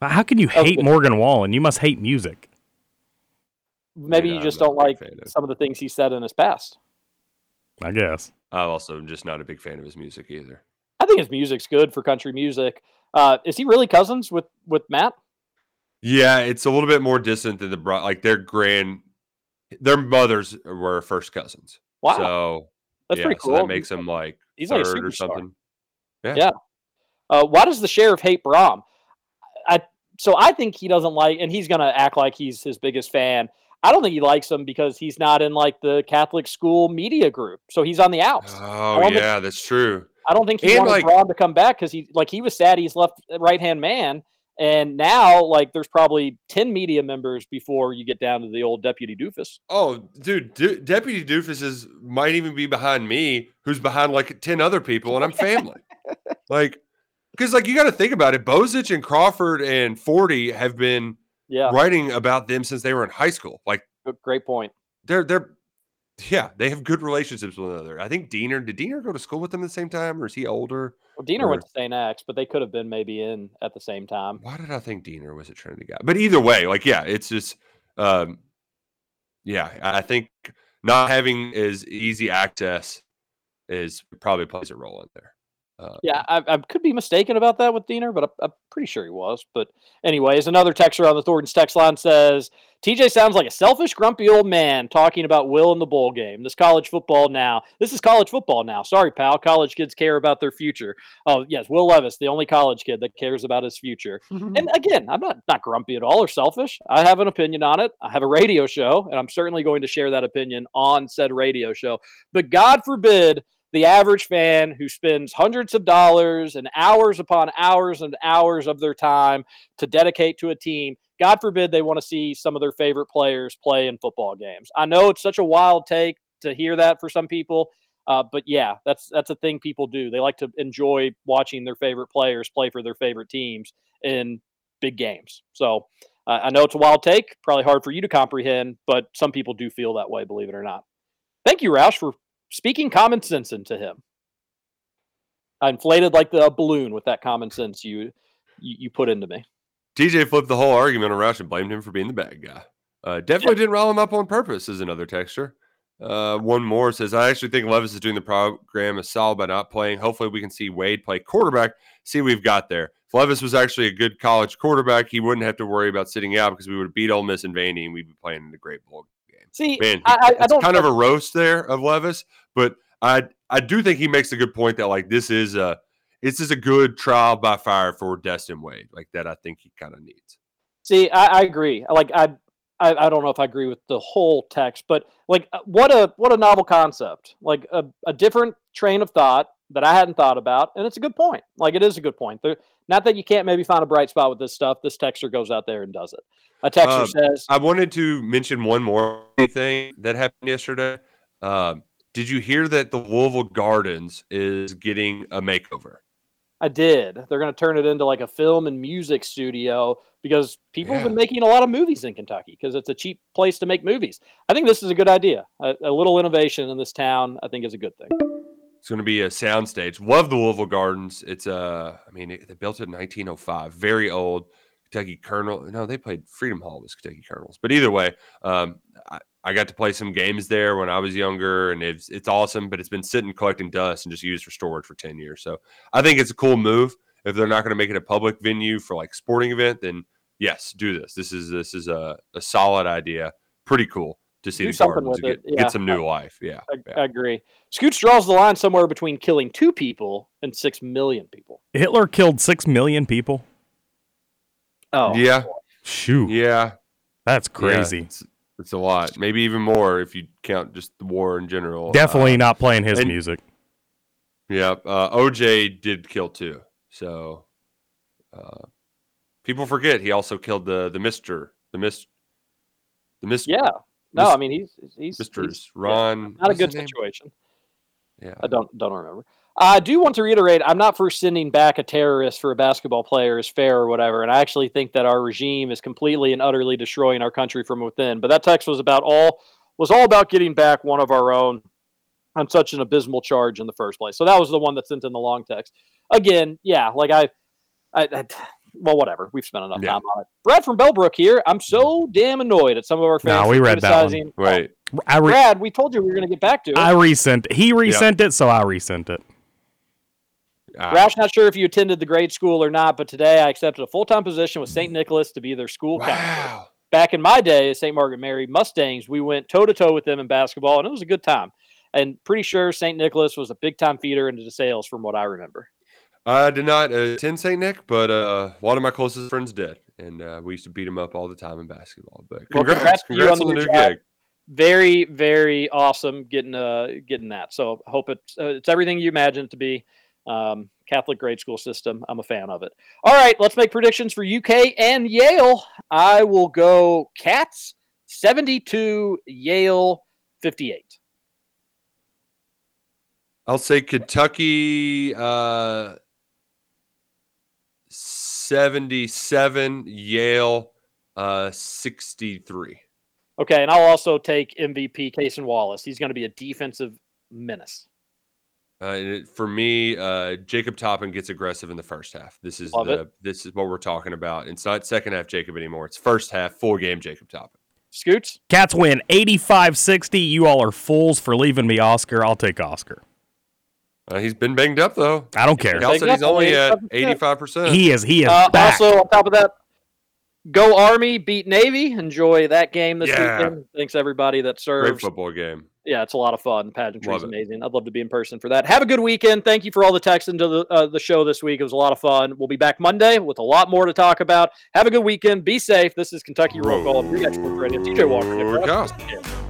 Speaker 3: How can you hate
Speaker 1: good.
Speaker 3: Morgan Wallen? You must hate music.
Speaker 1: Maybe
Speaker 2: Yeah,
Speaker 1: you
Speaker 2: I'm
Speaker 1: just don't like
Speaker 2: of-
Speaker 1: some of the things he said in his past.
Speaker 3: I guess.
Speaker 2: I'm also just not a big fan of his music either.
Speaker 1: I think his music's good for country music. Uh, is he really cousins with with Matt?
Speaker 2: Yeah, it's a little bit more distant than the bro- like their grand, their mothers were first cousins.
Speaker 1: Wow.
Speaker 2: So
Speaker 1: That's
Speaker 2: yeah,
Speaker 1: pretty
Speaker 2: So that makes him like
Speaker 1: He's like a
Speaker 2: third or
Speaker 1: superstar.
Speaker 2: something. Yeah.
Speaker 1: Yeah. Uh, why does the sheriff hate Brohm? I so I think he doesn't like, and he's gonna act like he's his biggest fan. I don't think he likes him because he's not in like the Catholic school media group, so he's on the outs.
Speaker 2: Oh
Speaker 1: think-
Speaker 2: yeah, that's true.
Speaker 1: I don't think he
Speaker 2: And,
Speaker 1: wanted
Speaker 2: like-
Speaker 1: Brohm to come back because he like he was sad he's left right hand man, and now like there's probably ten media members before you get down to the old deputy doofus.
Speaker 2: Oh, dude, Du- Deputy Doofus is might even be behind me, who's behind like ten other people, and I'm family. <laughs> like, because like you got to think about it. Bozich and Crawford and Forde have been
Speaker 1: Yeah,
Speaker 2: writing about them since they were in high school. Like
Speaker 1: great point.
Speaker 2: they're they're yeah, they have good relationships with one another. I think Deener did Deener go to school with them at the same time, or is he older?
Speaker 1: Well, Deener
Speaker 2: Or-
Speaker 1: went to St. X, but they could have been maybe in at the same time.
Speaker 2: Why did I think Deener was a Trinity guy? But either way, like yeah, it's just um yeah, I think not having as easy access is probably plays a role in there. Uh,
Speaker 1: Yeah, I, I could be mistaken about that with Deener, but I'm, I'm pretty sure he was. But anyways, another texter on the Thornton's text line says TJ sounds like a selfish, grumpy old man talking about Will in the bowl game. This college football now. This is college football now. Sorry, pal. College kids care about their future. Oh yes, Will Levis, the only college kid that cares about his future. <laughs> and again, I'm not not grumpy at all or selfish. I have an opinion on it. I have a radio show, and I'm certainly going to share that opinion on said radio show. But God forbid the average fan who spends hundreds of dollars and hours upon hours and hours of their time to dedicate to a team, God forbid they want to see some of their favorite players play in football games. I know it's such a wild take to hear that for some people. Uh, but yeah, that's that's a thing people do. They like to enjoy watching their favorite players play for their favorite teams in big games. So uh, I know it's a wild take, probably hard for you to comprehend, but some people do feel that way, believe it or not. Thank you, Roush, for speaking common sense into him. I inflated like the balloon with that common sense you you, you put into me.
Speaker 2: TJ flipped the whole argument around and blamed him for being the bad guy. Uh, definitely didn't rile him up on purpose, is another texture. Uh, one more says, I actually think Levis is doing the program a solid by not playing. Hopefully, we can see Wade play quarterback, see what we've got there. If Levis was actually a good college quarterback, he wouldn't have to worry about sitting out because we would beat Ole Miss and Vandy and we'd be playing in the great bowl game.
Speaker 1: See,
Speaker 2: Man,
Speaker 1: I, I, I
Speaker 2: it's
Speaker 1: don't
Speaker 2: kind of a roast there of Levis, but I I do think he makes a good point that like this is a this is a good trial by fire for Destin Wade, like that. I think he kind of needs.
Speaker 1: See, I, I agree. Like I, I, I don't know if I agree with the whole text, but like uh, what a what a novel concept. Like a, a different train of thought that I hadn't thought about, and it's a good point. Like it is a good point. There, not that you can't maybe find a bright spot with this stuff. This texter goes out there and does it. A texter
Speaker 2: Um,
Speaker 1: says,
Speaker 2: I wanted to mention one more thing that happened yesterday. Um, did you hear that the Louisville Gardens is getting a makeover?
Speaker 1: I did. They're going to turn it into like a film and music studio because people have been making a lot of movies in Kentucky because it's a cheap place to make movies. I think this is a good idea. A, a little innovation in this town, I think, is a good thing.
Speaker 2: It's going to be a soundstage. Love the Louisville Gardens. It's uh, I mean, it, they built it in 1905. Very old. Kentucky Colonel. No, they played Freedom Hall was Kentucky Colonels. But either way, um, I, I got to play some games there when I was younger, and it's it's awesome. But it's been sitting collecting dust and just used for storage for 10 years. So I think it's a cool move. If they're not going to make it a public venue for like sporting event, then yes, do this. This is this is a, a solid idea. Pretty cool to see
Speaker 1: Do
Speaker 2: the
Speaker 1: something
Speaker 2: Gardens
Speaker 1: with
Speaker 2: get,
Speaker 1: it. Yeah.
Speaker 2: get some new life. Yeah.
Speaker 1: I, I agree. Scooch draws the line somewhere between killing two people and six million people.
Speaker 3: Hitler killed six million people.
Speaker 1: Oh,
Speaker 2: Yeah.
Speaker 3: Shoot,
Speaker 2: Yeah.
Speaker 3: that's crazy.
Speaker 2: it's, it's a lot. Maybe even more if you count just the war in general.
Speaker 3: Definitely
Speaker 2: Uh,
Speaker 3: not playing his
Speaker 2: and-
Speaker 3: music.
Speaker 2: yeah. Uh, OJ did kill too. So uh, people forget he also killed the the Mister the Miss the Mister
Speaker 1: Yeah. No,
Speaker 2: Mis-
Speaker 1: I mean he's he's,
Speaker 2: Misters
Speaker 1: he's
Speaker 2: Ron.
Speaker 1: not a
Speaker 2: what's his
Speaker 1: good
Speaker 2: name?
Speaker 1: situation.
Speaker 2: Yeah.
Speaker 1: I don't don't remember. I do want to reiterate: I'm not for sending back a terrorist for a basketball player is fair or whatever, and I actually think that our regime is completely and utterly destroying our country from within. But that text was about all was all about getting back one of our own on such an abysmal charge in the first place. So that was the one that sent in the long text. Again, yeah, like I, I, I well, whatever. We've spent enough
Speaker 2: Yeah.
Speaker 1: time on it. Brad from Bellbrook here. I'm so mm-hmm. damn annoyed at some of our fans.
Speaker 3: No, we read that one.
Speaker 1: criticizing-
Speaker 2: Wait.
Speaker 3: I re-
Speaker 1: Brad, we told you we were going to get back to it.
Speaker 3: I resent it. He resent it, so I resent it.
Speaker 2: Ah,
Speaker 1: Roush, not sure if you attended the grade school or not, but today I accepted a full time position with St. Nicholas to be their school counselor. Back in my day at St. Margaret Mary Mustangs, we went toe to toe with them in basketball, and it was a good time. And pretty sure St. Nicholas was a big time feeder into DeSales from what I remember.
Speaker 2: I did not attend St. Nick, but uh, lot of my closest friends did, and uh, we used to beat them up all the time in basketball. But
Speaker 1: Well,
Speaker 2: congrats,
Speaker 1: to you
Speaker 2: congrats on the
Speaker 1: new
Speaker 2: new gig.
Speaker 1: Very, very awesome getting uh getting that. So I hope it's uh, it's everything you imagine it to be. Um, Catholic grade school system. I'm a fan of it. All right, let's make predictions for UK and Yale. I will go Cats 72, Yale 58.
Speaker 2: I'll say Kentucky uh, 77, Yale uh, 63.
Speaker 1: Okay, and I'll also take MVP Cason Wallace. He's going to be a defensive menace.
Speaker 2: Uh, and it- for me, uh, Jacob Toppin gets aggressive in the first half. This is
Speaker 1: Love
Speaker 2: the
Speaker 1: it.
Speaker 2: this is what we're talking about. It's not second half Jacob anymore. It's first half full game Jacob Toppin.
Speaker 1: Scoots.
Speaker 3: Cats win 85-60. You all are fools for leaving me Oscar. I'll take Oscar.
Speaker 2: Uh, he's been banged up though.
Speaker 3: I don't care.
Speaker 2: Cal he's only at 85%.
Speaker 1: 85%.
Speaker 3: He is he is
Speaker 1: Uh,
Speaker 3: back.
Speaker 1: also, on top of that, go Army, beat Navy. Enjoy that game this
Speaker 2: Yeah.
Speaker 1: weekend. Thanks everybody that serves.
Speaker 2: Great football game.
Speaker 1: Yeah, it's a lot of fun. The Pageantry is amazing. I'd love to be in person for that. Have a good weekend. Thank you for all the text into the uh, the show this week. It was a lot of fun. We'll be back Monday with a lot more to talk about. Have a good weekend. Be safe. This is Kentucky Roll Call. Free Export Radio. TJ Walker.